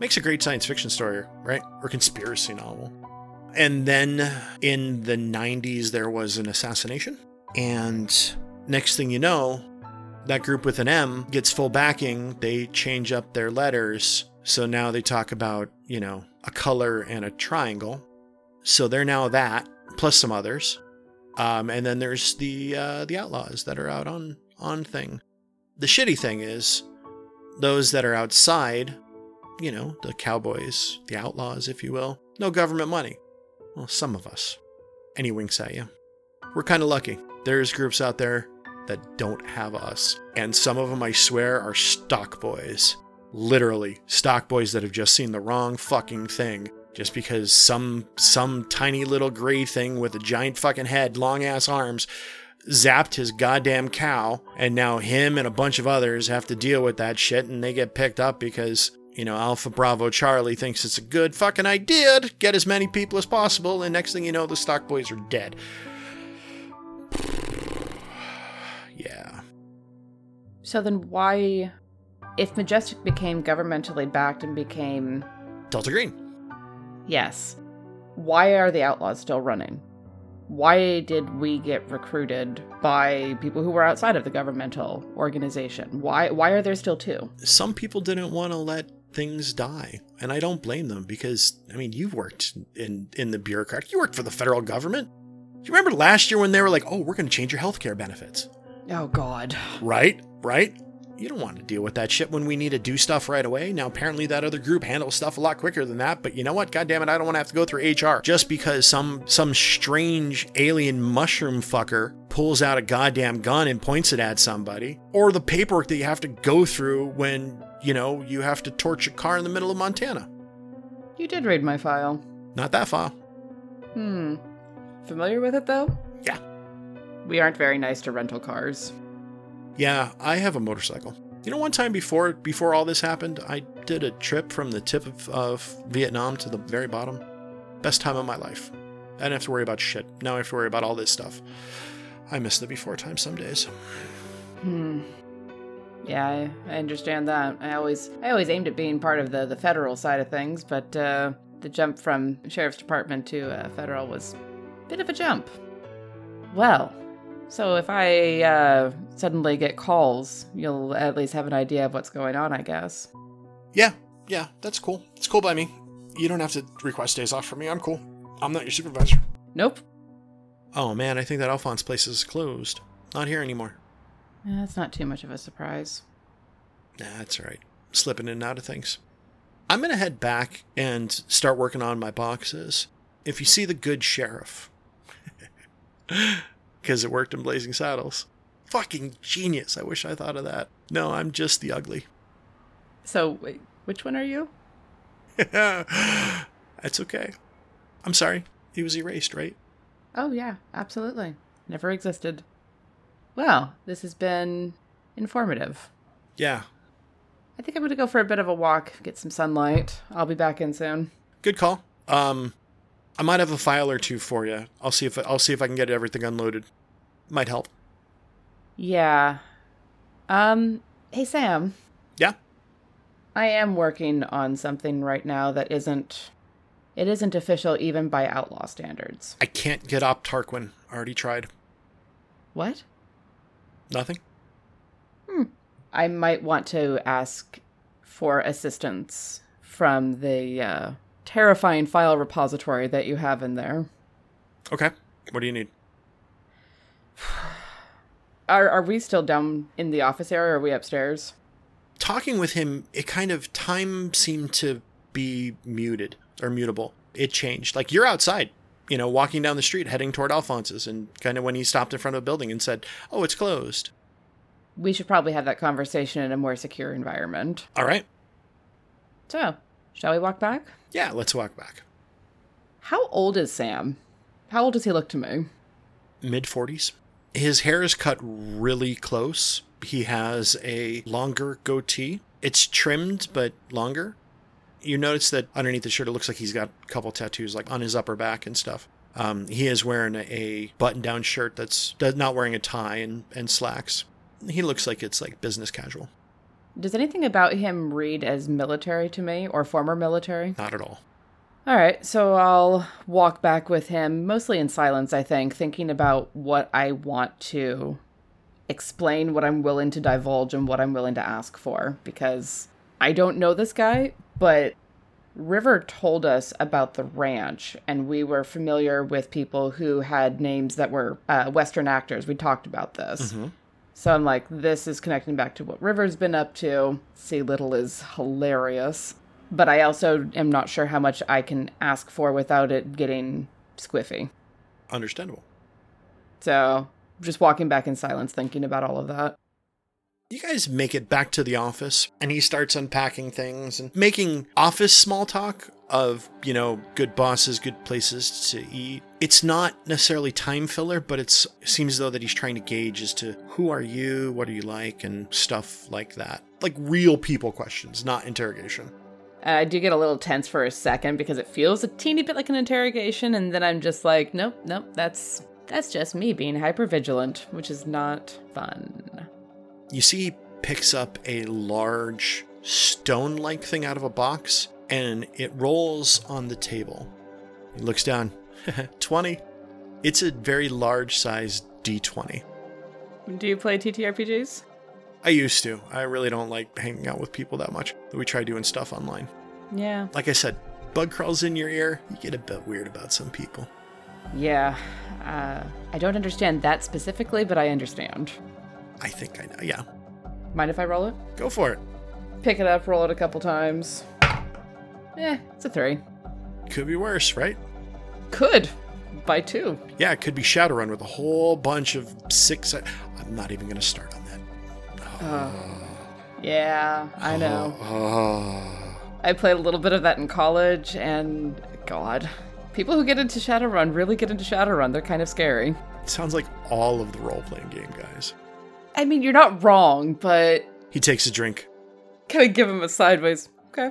Makes a great science fiction story, right? Or conspiracy novel. And then in the 90s, there was an assassination. And next thing you know, that group with an M gets full backing. They change up their letters. So now they talk about, you know, a color and a triangle. So they're now that, plus some others. Um, and then there's the uh, the outlaws that are out on on thing. The shitty thing is, those that are outside, you know, the cowboys, the outlaws, if you will, no government money. Well, some of us. And he winks at you. We're kind of lucky. There's groups out there that don't have us. And some of them, I swear, are stock boys. Literally, stock boys that have just seen the wrong fucking thing just because some some tiny little gray thing with a giant fucking head, long ass arms, zapped his goddamn cow, and now him and a bunch of others have to deal with that shit, and they get picked up because you know Alpha Bravo Charlie thinks it's a good fucking idea to get as many people as possible, and next thing you know, the stock boys are dead. yeah. So then, why, if Majestic became governmentally backed and became Delta Green? Yes. Why are the outlaws still running? Why did we get recruited by people who were outside of the governmental organization? Why why are there still two? Some people didn't want to let things die, and I don't blame them because I mean, you've worked in in the bureaucrat. You worked for the federal government. You remember last year when they were like, "Oh, we're going to change your healthcare benefits." Oh god. Right? Right? You don't want to deal with that shit when we need to do stuff right away. Now, apparently, that other group handles stuff a lot quicker than that. But you know what? God damn it, I don't want to have to go through HR just because some some strange alien mushroom fucker pulls out a goddamn gun and points it at somebody, or the paperwork that you have to go through when you know you have to torch a car in the middle of Montana. You did read my file. Not that file. Hmm. Familiar with it though? Yeah. We aren't very nice to rental cars. Yeah, I have a motorcycle. You know, one time before before all this happened, I did a trip from the tip of, of Vietnam to the very bottom. Best time of my life. I didn't have to worry about shit. Now I have to worry about all this stuff. I miss the before time some days. Hmm. Yeah, I, I understand that. I always I always aimed at being part of the, the federal side of things, but uh, the jump from sheriff's department to uh, federal was a bit of a jump. Well, so if I uh, suddenly get calls, you'll at least have an idea of what's going on, I guess. Yeah, yeah, that's cool. It's cool by me. You don't have to request days off from me. I'm cool. I'm not your supervisor. Nope. Oh man, I think that Alphonse place is closed. Not here anymore. Yeah, that's not too much of a surprise. Nah, that's all right. Slipping in and out of things. I'm gonna head back and start working on my boxes. If you see the good sheriff, because it worked in Blazing Saddles. Fucking genius. I wish I thought of that. No, I'm just the ugly. So, wait, which one are you? That's okay. I'm sorry. He was erased, right? Oh, yeah, absolutely. Never existed. Well, this has been informative. Yeah, I think I'm going to go for a bit of a walk, get some sunlight. I'll be back in soon. good call. Um, I might have a file or two for you. I'll see if I'll see if I can get everything unloaded. Might help. Yeah. Um, hey, Sam. Yeah. I am working on something right now that isn't. It isn't official even by outlaw standards. I can't get up Tarquin. Already tried. What? Nothing. Hmm. I might want to ask for assistance from the uh, terrifying file repository that you have in there. Okay. What do you need? Are are we still down in the office area or are we upstairs? Talking with him, it kind of time seemed to be muted or mutable. It changed. Like you're outside, you know, walking down the street heading toward Alphonse's, and kind of when he stopped in front of a building and said, "Oh, it's closed." We should probably have that conversation in a more secure environment. All right. So, shall we walk back? Yeah, let's walk back. How old is Sam? How old does he look to me? Mid 40s. His hair is cut really close. He has a longer goatee. It's trimmed but longer. You notice that underneath the shirt, it looks like he's got a couple tattoos, like on his upper back and stuff. Um, he is wearing a, a button-down shirt that's that's not wearing a tie and, and slacks. He looks like it's like business casual. Does anything about him read as military to me or former military? Not at all. All right, so I'll walk back with him, mostly in silence, I think, thinking about what I want to explain, what I'm willing to divulge, and what I'm willing to ask for, because I don't know this guy, but River told us about the ranch, and we were familiar with people who had names that were uh, Western actors. We talked about this. So I'm like, this is connecting back to what River's been up to. C. Little is hilarious. But I also am not sure how much I can ask for without it getting squiffy. Understandable. So just walking back in silence, thinking about all of that. You guys make it back to the office, and he starts unpacking things and making office small talk of, you know, good bosses, good places to eat. It's not necessarily time filler, but it's it seems though that he's trying to gauge as to who are you, what are you like, and stuff like that. Like real people questions, not interrogation. Uh, I do get a little tense for a second because it feels a teeny bit like an interrogation, and then I'm just like, nope, nope, that's that's just me being hyper vigilant, which is not fun. You see, he picks up a large stone like thing out of a box and it rolls on the table. He looks down 20. It's a very large sized D20. Do you play TTRPGs? I used to. I really don't like hanging out with people that much. We try doing stuff online. Yeah. Like I said, bug crawls in your ear, you get a bit weird about some people. Yeah. Uh, I don't understand that specifically, but I understand. I think I know. Yeah. Mind if I roll it? Go for it. Pick it up, roll it a couple times. Eh, it's a three. Could be worse, right? Could. By two. Yeah, it could be Shadowrun with a whole bunch of six. Uh, I'm not even going to start on that. Uh, yeah, I uh, know. Oh. I played a little bit of that in college, and God, people who get into Shadowrun really get into Shadowrun. They're kind of scary. Sounds like all of the role playing game guys. I mean, you're not wrong, but He takes a drink. kind of give him a sideways. Okay.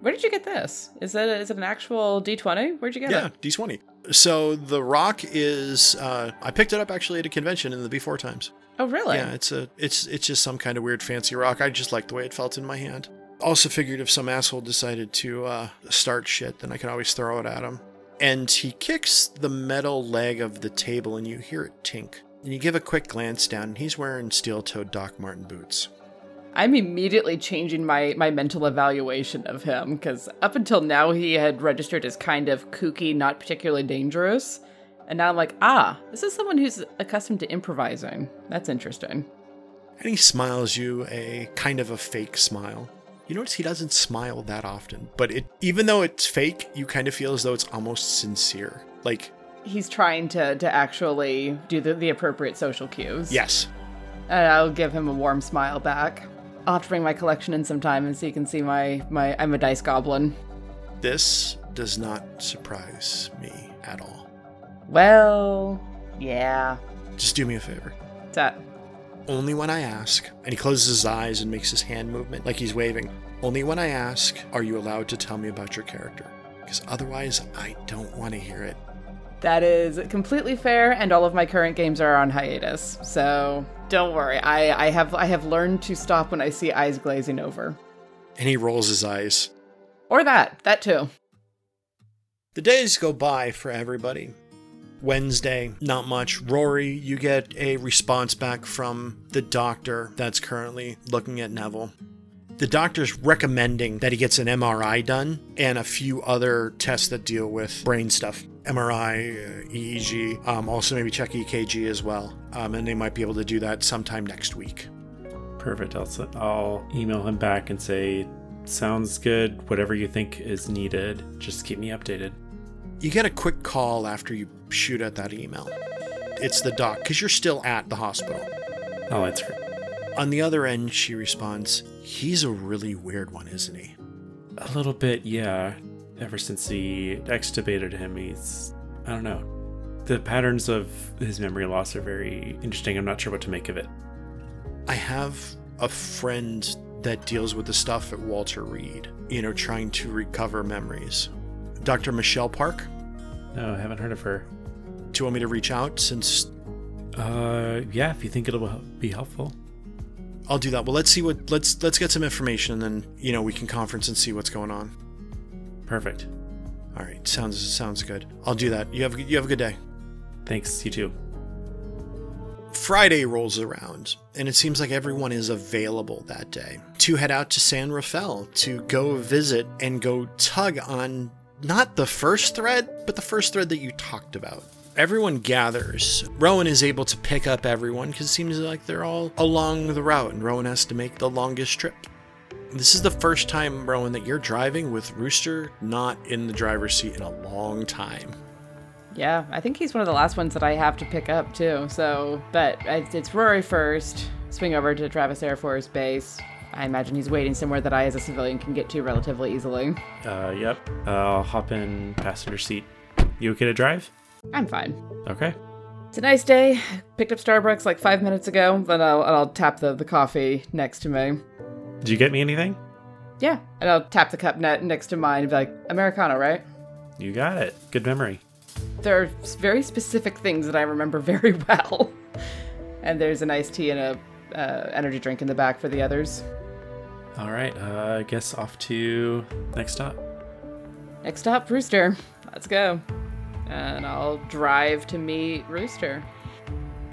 Where did you get this? Is it is it an actual D20? Where'd you get Yeah, it? Yeah, D20. So the rock is. Uh, I picked it up actually at a convention in the before times. Oh, really? Yeah, it's a. It's it's just some kind of weird fancy rock. I just like the way it felt in my hand. Also figured if some asshole decided to uh, start shit, then I could always throw it at him. And he kicks the metal leg of the table, and you hear it tink. And you give a quick glance down, and he's wearing steel-toed Doc Martin boots. I'm immediately changing my my mental evaluation of him because up until now he had registered as kind of kooky, not particularly dangerous, and now I'm like, ah, this is someone who's accustomed to improvising. That's interesting. And he smiles you a kind of a fake smile. You notice he doesn't smile that often, but it even though it's fake, you kind of feel as though it's almost sincere. Like, He's trying to to actually do the, the appropriate social cues. yes, And I'll give him a warm smile back. I'll have to bring my collection in sometime and so you can see my my I'm a dice goblin. this does not surprise me at all. Well, yeah. Just do me a favor. What's that? Only when I ask, and he closes his eyes and makes his hand movement like he's waving. Only when I ask are you allowed to tell me about your character. Because otherwise, I don't want to hear it. That is completely fair, and all of my current games are on hiatus. So don't worry. I, I have I have learned to stop when I see eyes glazing over. And he rolls his eyes. Or that. That too. The days go by for everybody. Wednesday, not much. Rory, you get a response back from the doctor that's currently looking at Neville. The doctor's recommending that he gets an MRI done and a few other tests that deal with brain stuff. MRI, uh, EEG, um, also maybe check EKG as well. Um, and they might be able to do that sometime next week. Perfect. I'll, I'll email him back and say, sounds good. Whatever you think is needed, just keep me updated. You get a quick call after you shoot at that email. It's the doc, because you're still at the hospital. I'll answer. On the other end, she responds, He's a really weird one, isn't he? A little bit, yeah. Ever since he extubated him, he's. I don't know. The patterns of his memory loss are very interesting. I'm not sure what to make of it. I have a friend that deals with the stuff at Walter Reed, you know, trying to recover memories. Dr. Michelle Park, No, I haven't heard of her. do you want me to reach out since Uh, yeah, if you think it'll be helpful. I'll do that. Well, let's see what let's let's get some information and then, you know, we can conference and see what's going on. Perfect. All right, sounds sounds good. I'll do that. You have you have a good day. Thanks, you too. Friday rolls around, and it seems like everyone is available that day to head out to San Rafael to go visit and go tug on not the first thread, but the first thread that you talked about. Everyone gathers. Rowan is able to pick up everyone because it seems like they're all along the route, and Rowan has to make the longest trip. This is the first time, Rowan, that you're driving with Rooster not in the driver's seat in a long time. Yeah, I think he's one of the last ones that I have to pick up too. So, but it's Rory first. Swing over to Travis Air Force Base. I imagine he's waiting somewhere that I, as a civilian, can get to relatively easily. Uh, yep. Uh, I'll hop in passenger seat. You okay to drive? I'm fine. Okay. It's a nice day. Picked up Starbucks like five minutes ago, then I'll, I'll tap the, the coffee next to me. Did you get me anything? Yeah, and I'll tap the cup net next to mine and be like, Americano, right? You got it. Good memory. There are very specific things that I remember very well. And there's an iced tea and a uh, energy drink in the back for the others. All right. Uh, I guess off to next stop. Next stop, Brewster. Let's go. And I'll drive to meet Rooster.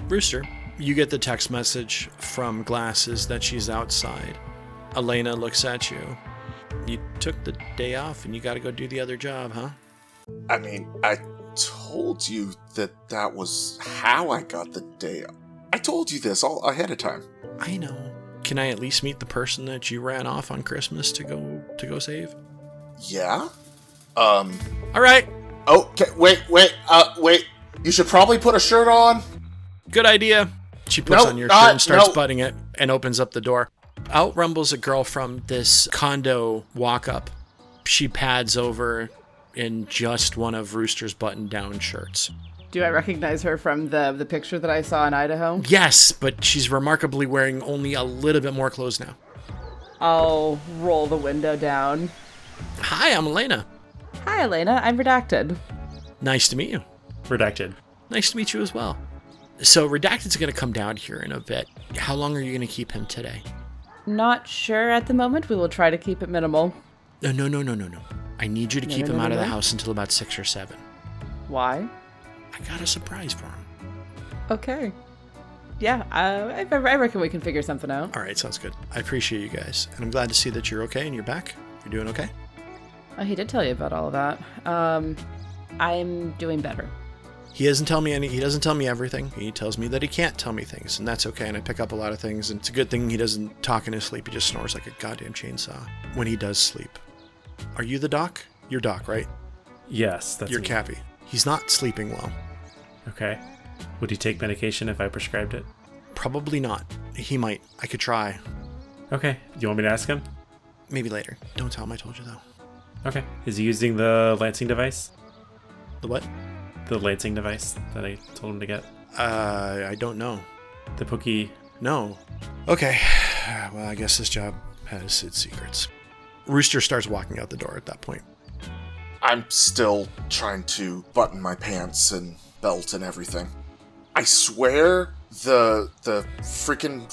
Rooster, you get the text message from Glasses that she's outside. Elena looks at you. You took the day off and you got to go do the other job, huh? I mean, I told you that that was how I got the day. off. I told you this all ahead of time. I know. Can I at least meet the person that you ran off on Christmas to go to go save? Yeah? Um, All right. Okay, wait, wait, uh, wait. You should probably put a shirt on. Good idea. She puts Nope, on your not- shirt and starts nope. butting it and opens up the door. Out rumbles a girl from this condo walk up. She pads over in just one of Rooster's button down shirts. Do I recognize her from the the picture that I saw in Idaho? Yes, but she's remarkably wearing only a little bit more clothes now. I'll roll the window down. Hi, I'm Elena. Hi, Elena. I'm redacted. Nice to meet you. Redacted. Nice to meet you as well. So, Redacted's going to come down here in a bit. How long are you going to keep him today? Not sure at the moment. We will try to keep it minimal. No, no, no, no, no, no. I need you to No, keep no, him no, out no, of the no. house until about six or seven. Why? I got a surprise for him. Okay. Yeah, uh, I, I reckon we can figure something out. All right, sounds good. I appreciate you guys, and I'm glad to see that you're okay and you're back. You're doing okay. Oh, he did tell you about all of that. Um, I'm doing better. He doesn't tell me any. He doesn't tell me everything. He tells me that he can't tell me things, and that's okay. And I pick up a lot of things, and it's a good thing he doesn't talk in his sleep. He just snores like a goddamn chainsaw when he does sleep. Are you the doc? You're doc, right? Yes, that's You're me. Cappy. He's not sleeping well. Okay. Would he take medication if I prescribed it? Probably not. He might. I could try. Okay. Do you want me to ask him? Maybe later. Don't tell him I told you though. Okay. Is he using the lancing device? The what? the lancing device that I told him to get? Uh, I don't know. The Pookie. No. Okay. Well, I guess this job has its secrets. Rooster starts walking out the door at that point. I'm still trying to button my pants and belt and everything. I swear the the freaking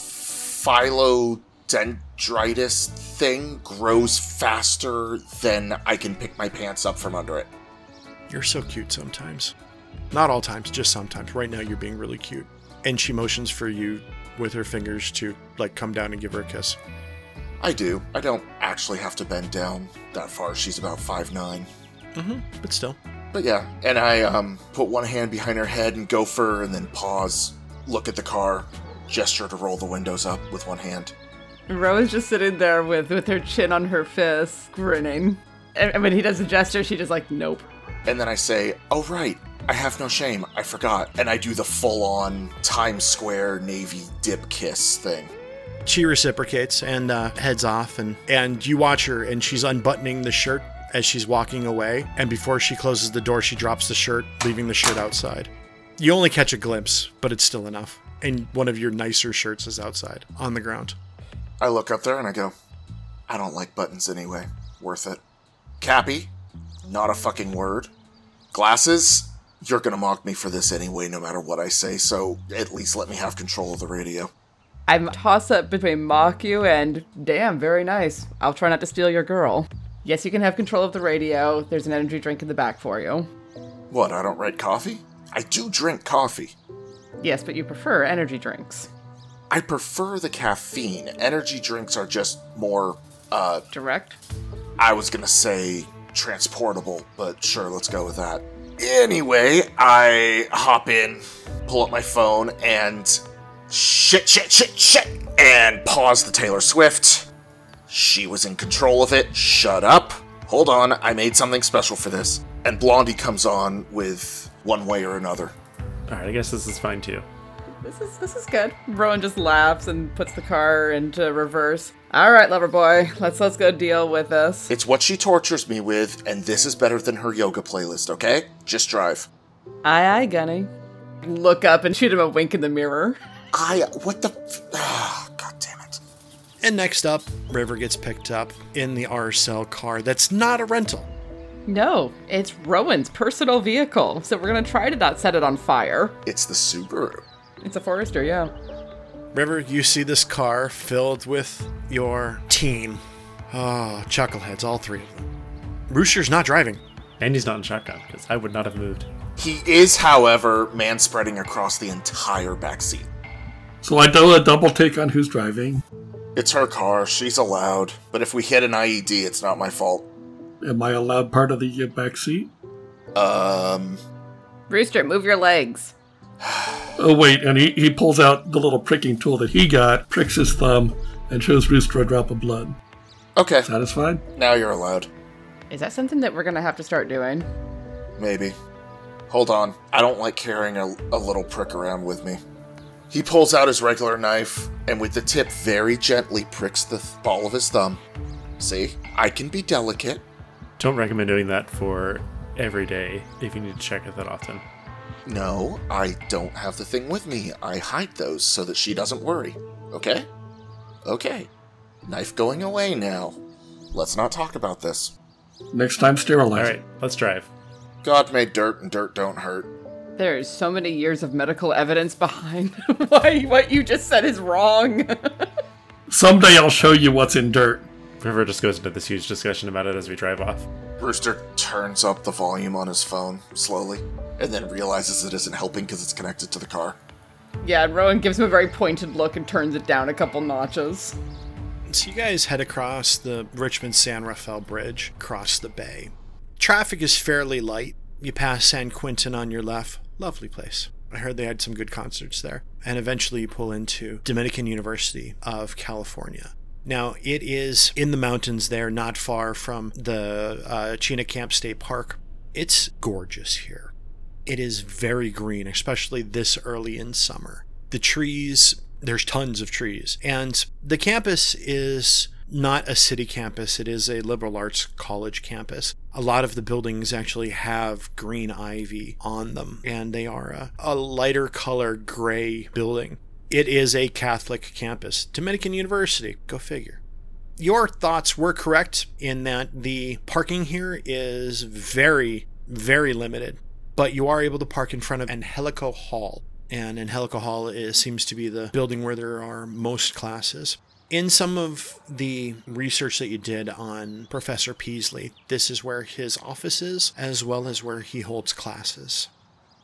phylodendritis thing grows faster than I can pick my pants up from under it. You're so cute sometimes. Not all times, just sometimes. Right now, you're being really cute. And she motions for you with her fingers to, like, come down and give her a kiss. I do. I don't actually have to bend down that far. She's about five nine. Mm-hmm. But still. But yeah, and I um, put one hand behind her head and go for her, and then pause, look at the car, gesture to roll the windows up with one hand. Rowan's just sitting there with with her chin on her fist, grinning. And, and when he does a gesture, she just like, nope. And then I say, Oh, right, I have no shame. I forgot. And I do the full on Times Square Navy dip kiss thing. She reciprocates and uh, heads off, and, and you watch her, and she's unbuttoning the shirt as she's walking away. And before she closes the door, she drops the shirt, leaving the shirt outside. You only catch a glimpse, but it's still enough. And one of your nicer shirts is outside on the ground. I look up there and I go, I don't like buttons anyway. Worth it. Cappy, not a fucking word. Glasses, you're gonna mock me for this anyway, no matter what I say, so at least let me have control of the radio. I'm toss up between mock you and damn, very nice. I'll try not to steal your girl. Yes, you can have control of the radio. There's an energy drink in the back for you. What, I don't write coffee? I do drink coffee. Yes, but you prefer energy drinks. I prefer the caffeine. Energy drinks are just more, uh, Direct? I was gonna say transportable, but sure, let's go with that. Anyway, I hop in, pull up my phone, and shit, shit, shit, shit, and pause the Taylor Swift. She was in control of it. Shut up. Hold on, I made something special for this. And Blondie comes on with one way or another. Alright, I guess this is fine too. This is this is good. Rowan just laughs and puts the car into reverse. All right, lover boy, let's let's go deal with this. It's what she tortures me with, and this is better than her yoga playlist, okay? Just drive. Aye, aye, Gunny. Look up and shoot him a wink in the mirror. I. What the. F- ah, God damn it. And next up, River gets picked up in the R Cell car that's not a rental. No, it's Rowan's personal vehicle, so we're gonna try to not set it on fire. It's the Subaru. It's a Forester, yeah. River, you see this car filled with your team. Oh, chuckleheads, all three of them. Rooster's not driving. And he's not in shotgun, because I would not have moved. He is, however, man spreading across the entire backseat. So I do a double take on who's driving. It's her car, she's allowed, but if we hit an IED, it's not my fault. Am I allowed part of the uh, back seat? Um, Rooster, move your legs. Oh wait, and he, he pulls out the little pricking tool that he got, pricks his thumb, and shows Rooster a drop of blood. okay, Satisfied? now you're allowed. Is that something that we're gonna have to start doing? Maybe. Hold on, I don't like carrying a, a little prick around with me. He pulls out his regular knife and with the tip very gently pricks the th- ball of his thumb. See, I can be delicate. Don't recommend doing that for every day if you need to check it that often. No, I don't have the thing with me. I hide those so that she doesn't worry. Okay? Okay. Knife going away now. Let's not talk about this. Next time, sterilize. Alright, let's drive. God made dirt and dirt don't hurt. There's so many years of medical evidence behind why what you just said is wrong. Someday I'll show you what's in dirt. River just goes into this huge discussion about it as we drive off. Rooster turns up the volume on his phone slowly and then realizes it isn't helping because it's connected to the car. yeah, and Rowan gives him a very pointed look and turns it down a couple notches. So you guys head across the Richmond San Rafael Bridge, across the bay. Traffic is fairly light. You pass San Quentin on your left. Lovely place. I heard they had some good concerts there. And eventually you pull into Dominican University of California. Now, it is in the mountains there, not far from the uh, China Camp State Park. It's gorgeous here. It is very green, especially this early in summer. The trees, there's tons of trees. And the campus is not a city campus, it is a liberal arts college campus. A lot of the buildings actually have green ivy on them, and they are a, a lighter color gray building. It is a Catholic campus. Dominican University, go figure. Your thoughts were correct in that the parking here is very, very limited, but you are able to park in front of Angelico Hall. And Angelico Hall is, seems to be the building where there are most classes. In some of the research that you did on Professor Peaslee, this is where his office is, as well as where he holds classes.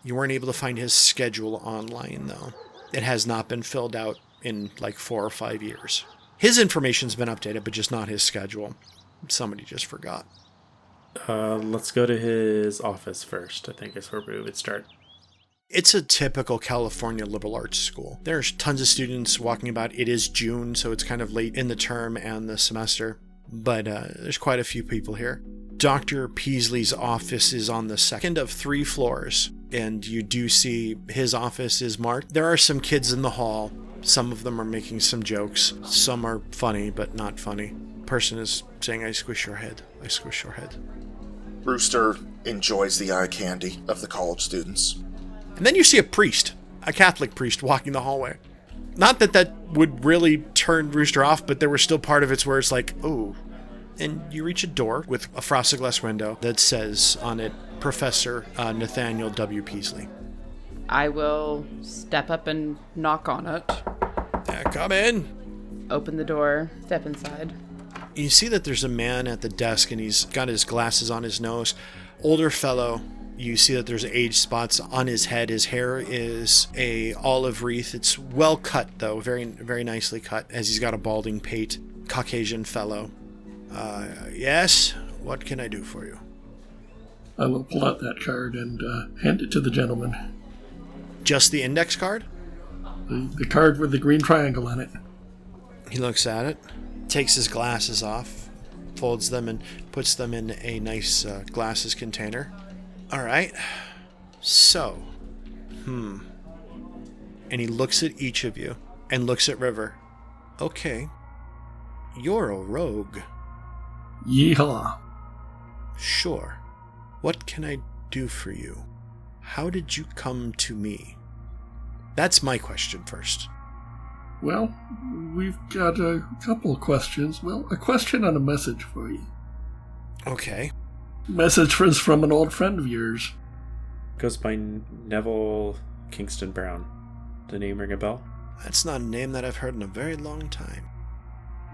You weren't able to find his schedule online, though. It has not been filled out in like four or five years. His information's been updated, but just not his schedule. Somebody just forgot. Uh, let's go to his office first. I think is where we would start. It's a typical California liberal arts school. There's tons of students walking about. It is June, so it's kind of late in the term and the semester, but uh, there's quite a few people here. Dr. Peaslee's office is on the second of three floors, and you do see his office is marked. There are some kids in the hall. Some of them are making some jokes. Some are funny, but not funny. Person is saying, I squish your head. I squish your head. Rooster enjoys the eye candy of the college students. And then you see a priest, a Catholic priest, walking the hallway. Not that that would really turn Rooster off, but there was still part of it where it's like, oh. And you reach a door with a frosted glass window that says on it, Professor uh, Nathaniel W. Peaslee. I will step up and knock on it. Yeah, come in. Open the door, step inside. You see that there's a man at the desk and he's got his glasses on his nose. Older fellow. You see that there's age spots on his head. His hair is a olive wreath. It's well cut though, very very nicely cut, as he's got a balding pate. Caucasian fellow. Uh, yes. What can I do for you? I will pull out that card and uh, hand it to the gentleman. Just the index card? The, the card with the green triangle on it. He looks at it, takes his glasses off, folds them, and puts them in a nice uh, glasses container. All right. So, hmm. And he looks at each of you and looks at River. Okay. You're a rogue. Yeehaw. Sure. What can I do for you? How did you come to me? That's my question first. Well, we've got a couple of questions. Well, a question and a message for you. Okay. Message is from an old friend of yours. Goes by Neville Kingston Brown. The name ring a bell? That's not a name that I've heard in a very long time.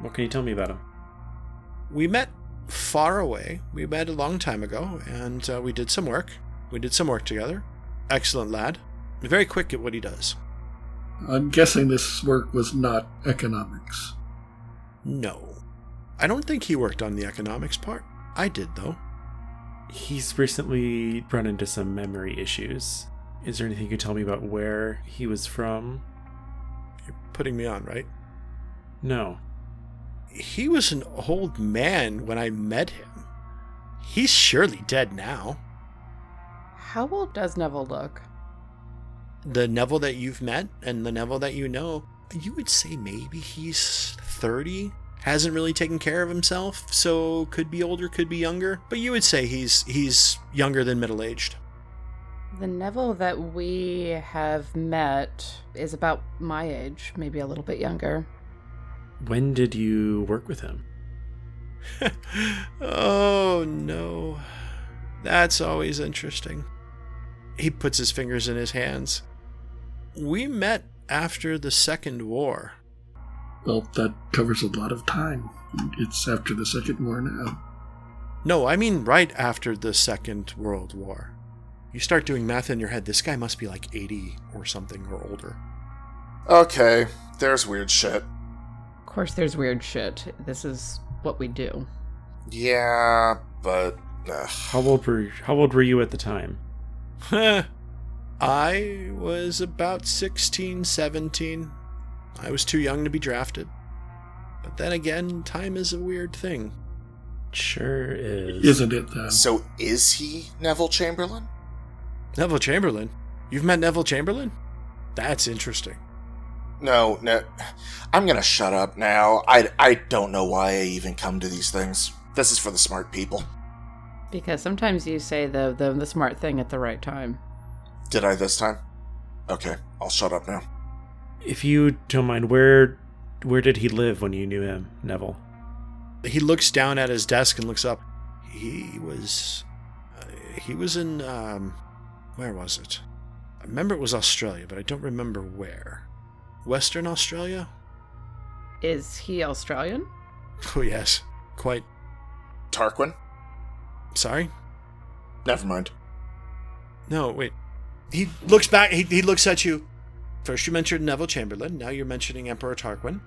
What can you tell me about him? We met far away. We met a long time ago, and uh, we did some work. We did some work together. Excellent lad. Very quick at what he does. I'm guessing this work was not economics. No. I don't think he worked on the economics part. I did, though. He's recently run into some memory issues. Is there anything you could tell me about where he was from? You're putting me on, right? No. He was an old man when I met him. He's surely dead now. How old does Neville look? The Neville that you've met and the Neville that you know, you would say maybe he's 30. Hasn't really taken care of himself, so could be older, could be younger, but you would say he's he's younger than middle-aged. The Neville that we have met is about my age, maybe a little bit younger. When did you work with him? oh no. That's always interesting. He puts his fingers in his hands. We met after the Second War. Well, that covers a lot of time. It's after the Second War now. No, I mean right after the Second World War. You start doing math in your head, this guy must be like 80 or something or older. Okay, there's weird shit. Of course, there's weird shit. This is what we do. Yeah, but. ugh. How old were How old were you at the time? I was about 16, 17. I was too young to be drafted. But then again, time is a weird thing. Sure is. Isn't it, though? So is he Neville Chamberlain? Neville Chamberlain? You've met Neville Chamberlain? That's interesting. No, no. I'm gonna shut up now. I, I don't know why I even come to these things. This is for the smart people. Because sometimes you say the, the the smart thing at the right time. Did I this time? Okay, I'll shut up now. If you don't mind, where where did he live when you knew him, Neville? He looks down at his desk and looks up. He was. Uh, he was in. Um, where was it? I remember it was Australia, but I don't remember where. Western Australia? Is he Australian? Oh, yes. Quite. Tarquin? Sorry? Never mind. No, wait. He looks back. He, he looks at you. First, you mentioned Neville Chamberlain. Now you're mentioning Emperor Tarquin.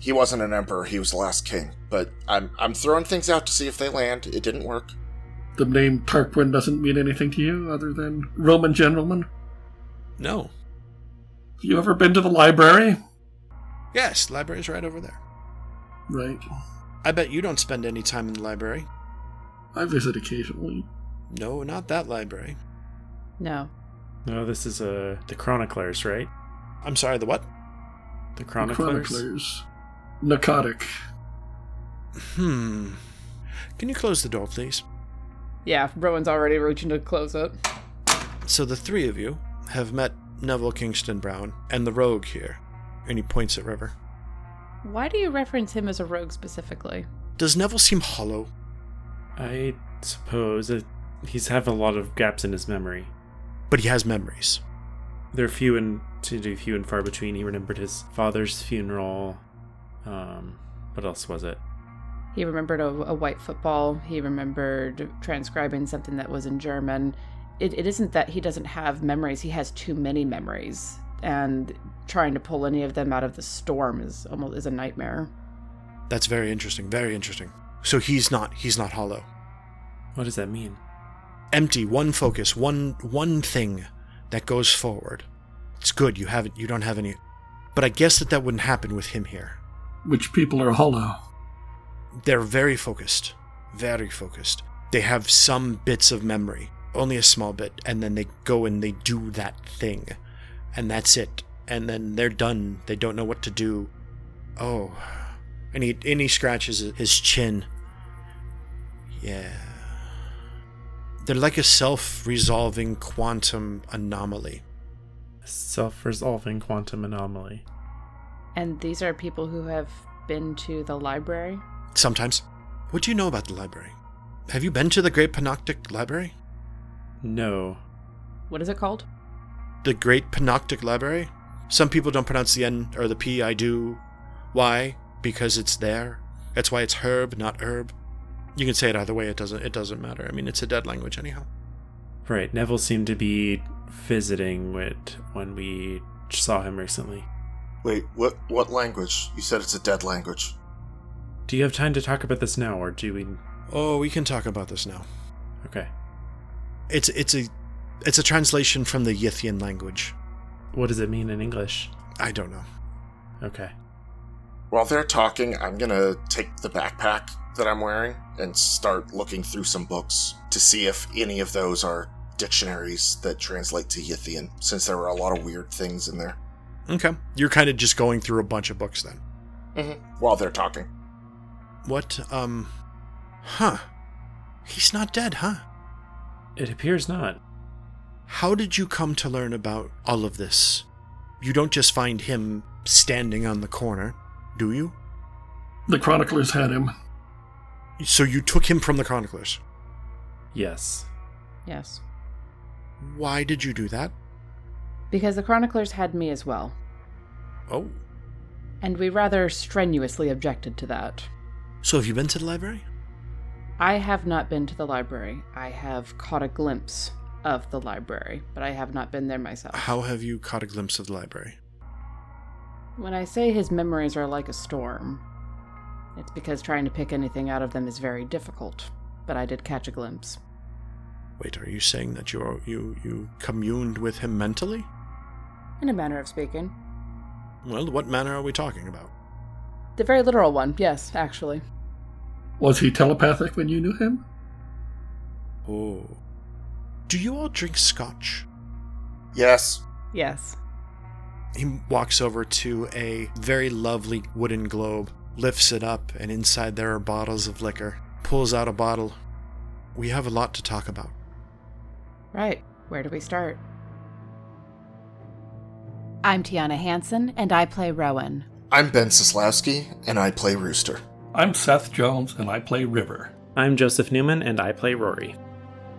He wasn't an emperor, he was the last king. But I'm I'm throwing things out to see if they land. It didn't work. The name Tarquin doesn't mean anything to you other than Roman gentleman? No. Have you ever been to the library? Yes, library's right over there. Right. I bet you don't spend any time in the library. I visit occasionally. No, not that library. No. No, this is uh the Chroniclers, right? I'm sorry, the what? The The Chroniclers. Chroniclers. Narcotic. Hmm. Can you close the door, please? Yeah, Rowan's already reaching to close it. So the three of you have met Neville Kingston Brown and the rogue here. And he points at River. Why do you reference him as a rogue specifically? Does Neville seem hollow? I suppose that he's have a lot of gaps in his memory. But he has memories. They're few and to do few and far between. He remembered his father's funeral. Um, what else was it? He remembered a, a white football. He remembered transcribing something that was in German. It, it isn't that he doesn't have memories, he has too many memories. And trying to pull any of them out of the storm is almost is a nightmare. That's very interesting, very interesting. So he's not he's not hollow. What does that mean? Empty, one focus, one one thing that goes forward. It's good you haven't you don't have any but I guess that that wouldn't happen with him here. Which people are hollow. They're very focused, very focused. They have some bits of memory, only a small bit, and then they go and they do that thing, and that's it. And then they're done. They don't know what to do. Oh, and he and he scratches his chin. Yeah, they're like a self-resolving quantum anomaly. Self-resolving quantum anomaly. And these are people who have been to the library. Sometimes. What do you know about the library? Have you been to the Great Panoptic Library? No. What is it called? the Great Panoptic Library. Some people don't pronounce the N or the P. I do. Why? Because it's there. That's why it's herb, not herb. You can say it either way. It doesn't. It doesn't matter. I mean, it's a dead language anyhow. Right. Neville seemed to be visiting with when we saw him recently. Wait, what what language? You said it's a dead language. Do you have time to talk about this now, or do we? Oh, we can talk about this now. Okay. It's it's a it's a translation from the Yithian language. What does it mean in English? I don't know. Okay. While they're talking, I'm gonna take the backpack that I'm wearing and start looking through some books to see if any of those are dictionaries that translate to Yithian, since there were a lot of weird things in there. Okay, you're kind of just going through a bunch of books then. Mm-hmm. While they're talking. What? Um. Huh. He's not dead, huh? It appears not. How did you come to learn about all of this? You don't just find him standing on the corner, do you? The chroniclers had him. So you took him from the chroniclers. Yes. Yes. Why did you do that? Because the chroniclers had me as well. Oh. And we rather strenuously objected to that. So have you been to the library? I have not been to the library. I have caught a glimpse of the library, but I have not been there myself. How have you caught a glimpse of the library? When I say his memories are like a storm, it's because trying to pick anything out of them is very difficult, but I did catch a glimpse. Wait, are you saying that you you you communed with him mentally? In a manner of speaking. Well, what manner are we talking about? The very literal one, yes, actually. Was he telepathic when you knew him? Oh. Do you all drink scotch? Yes. Yes. He walks over to a very lovely wooden globe, lifts it up, and inside there are bottles of liquor. Pulls out a bottle. We have a lot to talk about. Right. Where do we start? I'm Tiana Hansen, and I play Rowan. I'm Ben Sislowski, and I play Rooster. I'm Seth Jones, and I play River. I'm Joseph Newman, and I play Rory.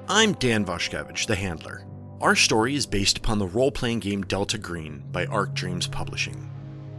I'm Dan Voshkevich, the handler. Our story is based upon the role playing game Delta Green by Arc Dreams Publishing.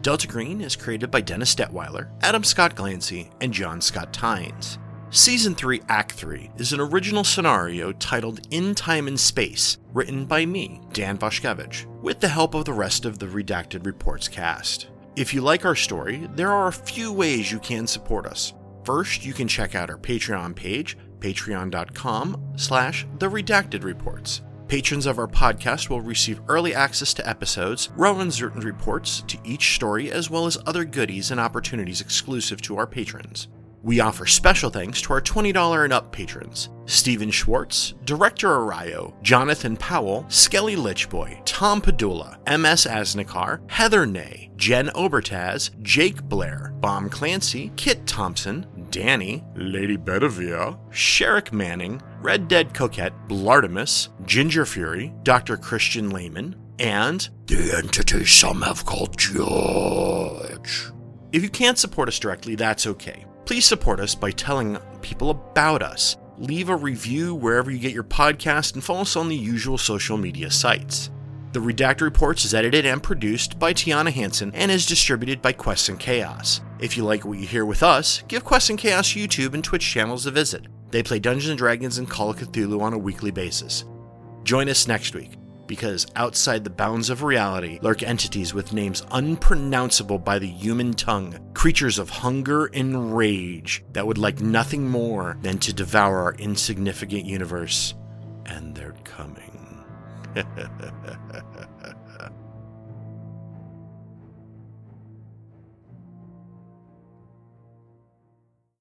Delta Green is created by Dennis Detwiller, Adam Scott Glancy, and John Scott Tynes. Season 3, Act 3 is an original scenario titled In Time and Space, written by me, Dan Voshkevich, with the help of the rest of the Redacted Reports cast. If you like our story, there are a few ways you can support us. First, you can check out our Patreon page, patreon.com slash the redacted reports. Patrons of our podcast will receive early access to episodes, Rowan's written reports to each story, as well as other goodies and opportunities exclusive to our patrons. We offer special thanks to our $20 and up patrons Stephen Schwartz, Director Arayo, Jonathan Powell, Skelly Lichboy, Tom Padula, MS Asnikar, Heather Ney, Jen Obertaz, Jake Blair, Bomb Clancy, Kit Thompson, Danny, Lady Bedivere, Sherrick Manning, Red Dead Coquette, Blartimus, Ginger Fury, Dr. Christian Lehman, and the entity some have called George. If you can't support us directly, that's okay. Please support us by telling people about us. Leave a review wherever you get your podcast and follow us on the usual social media sites. The Redact Reports is edited and produced by Tiana Hansen and is distributed by Quest and Chaos. If you like what you hear with us, give Quest and Chaos YouTube and Twitch channels a visit. They play Dungeons and Dragons and Call of Cthulhu on a weekly basis. Join us next week because outside the bounds of reality lurk entities with names unpronounceable by the human tongue, creatures of hunger and rage that would like nothing more than to devour our insignificant universe. And they're coming.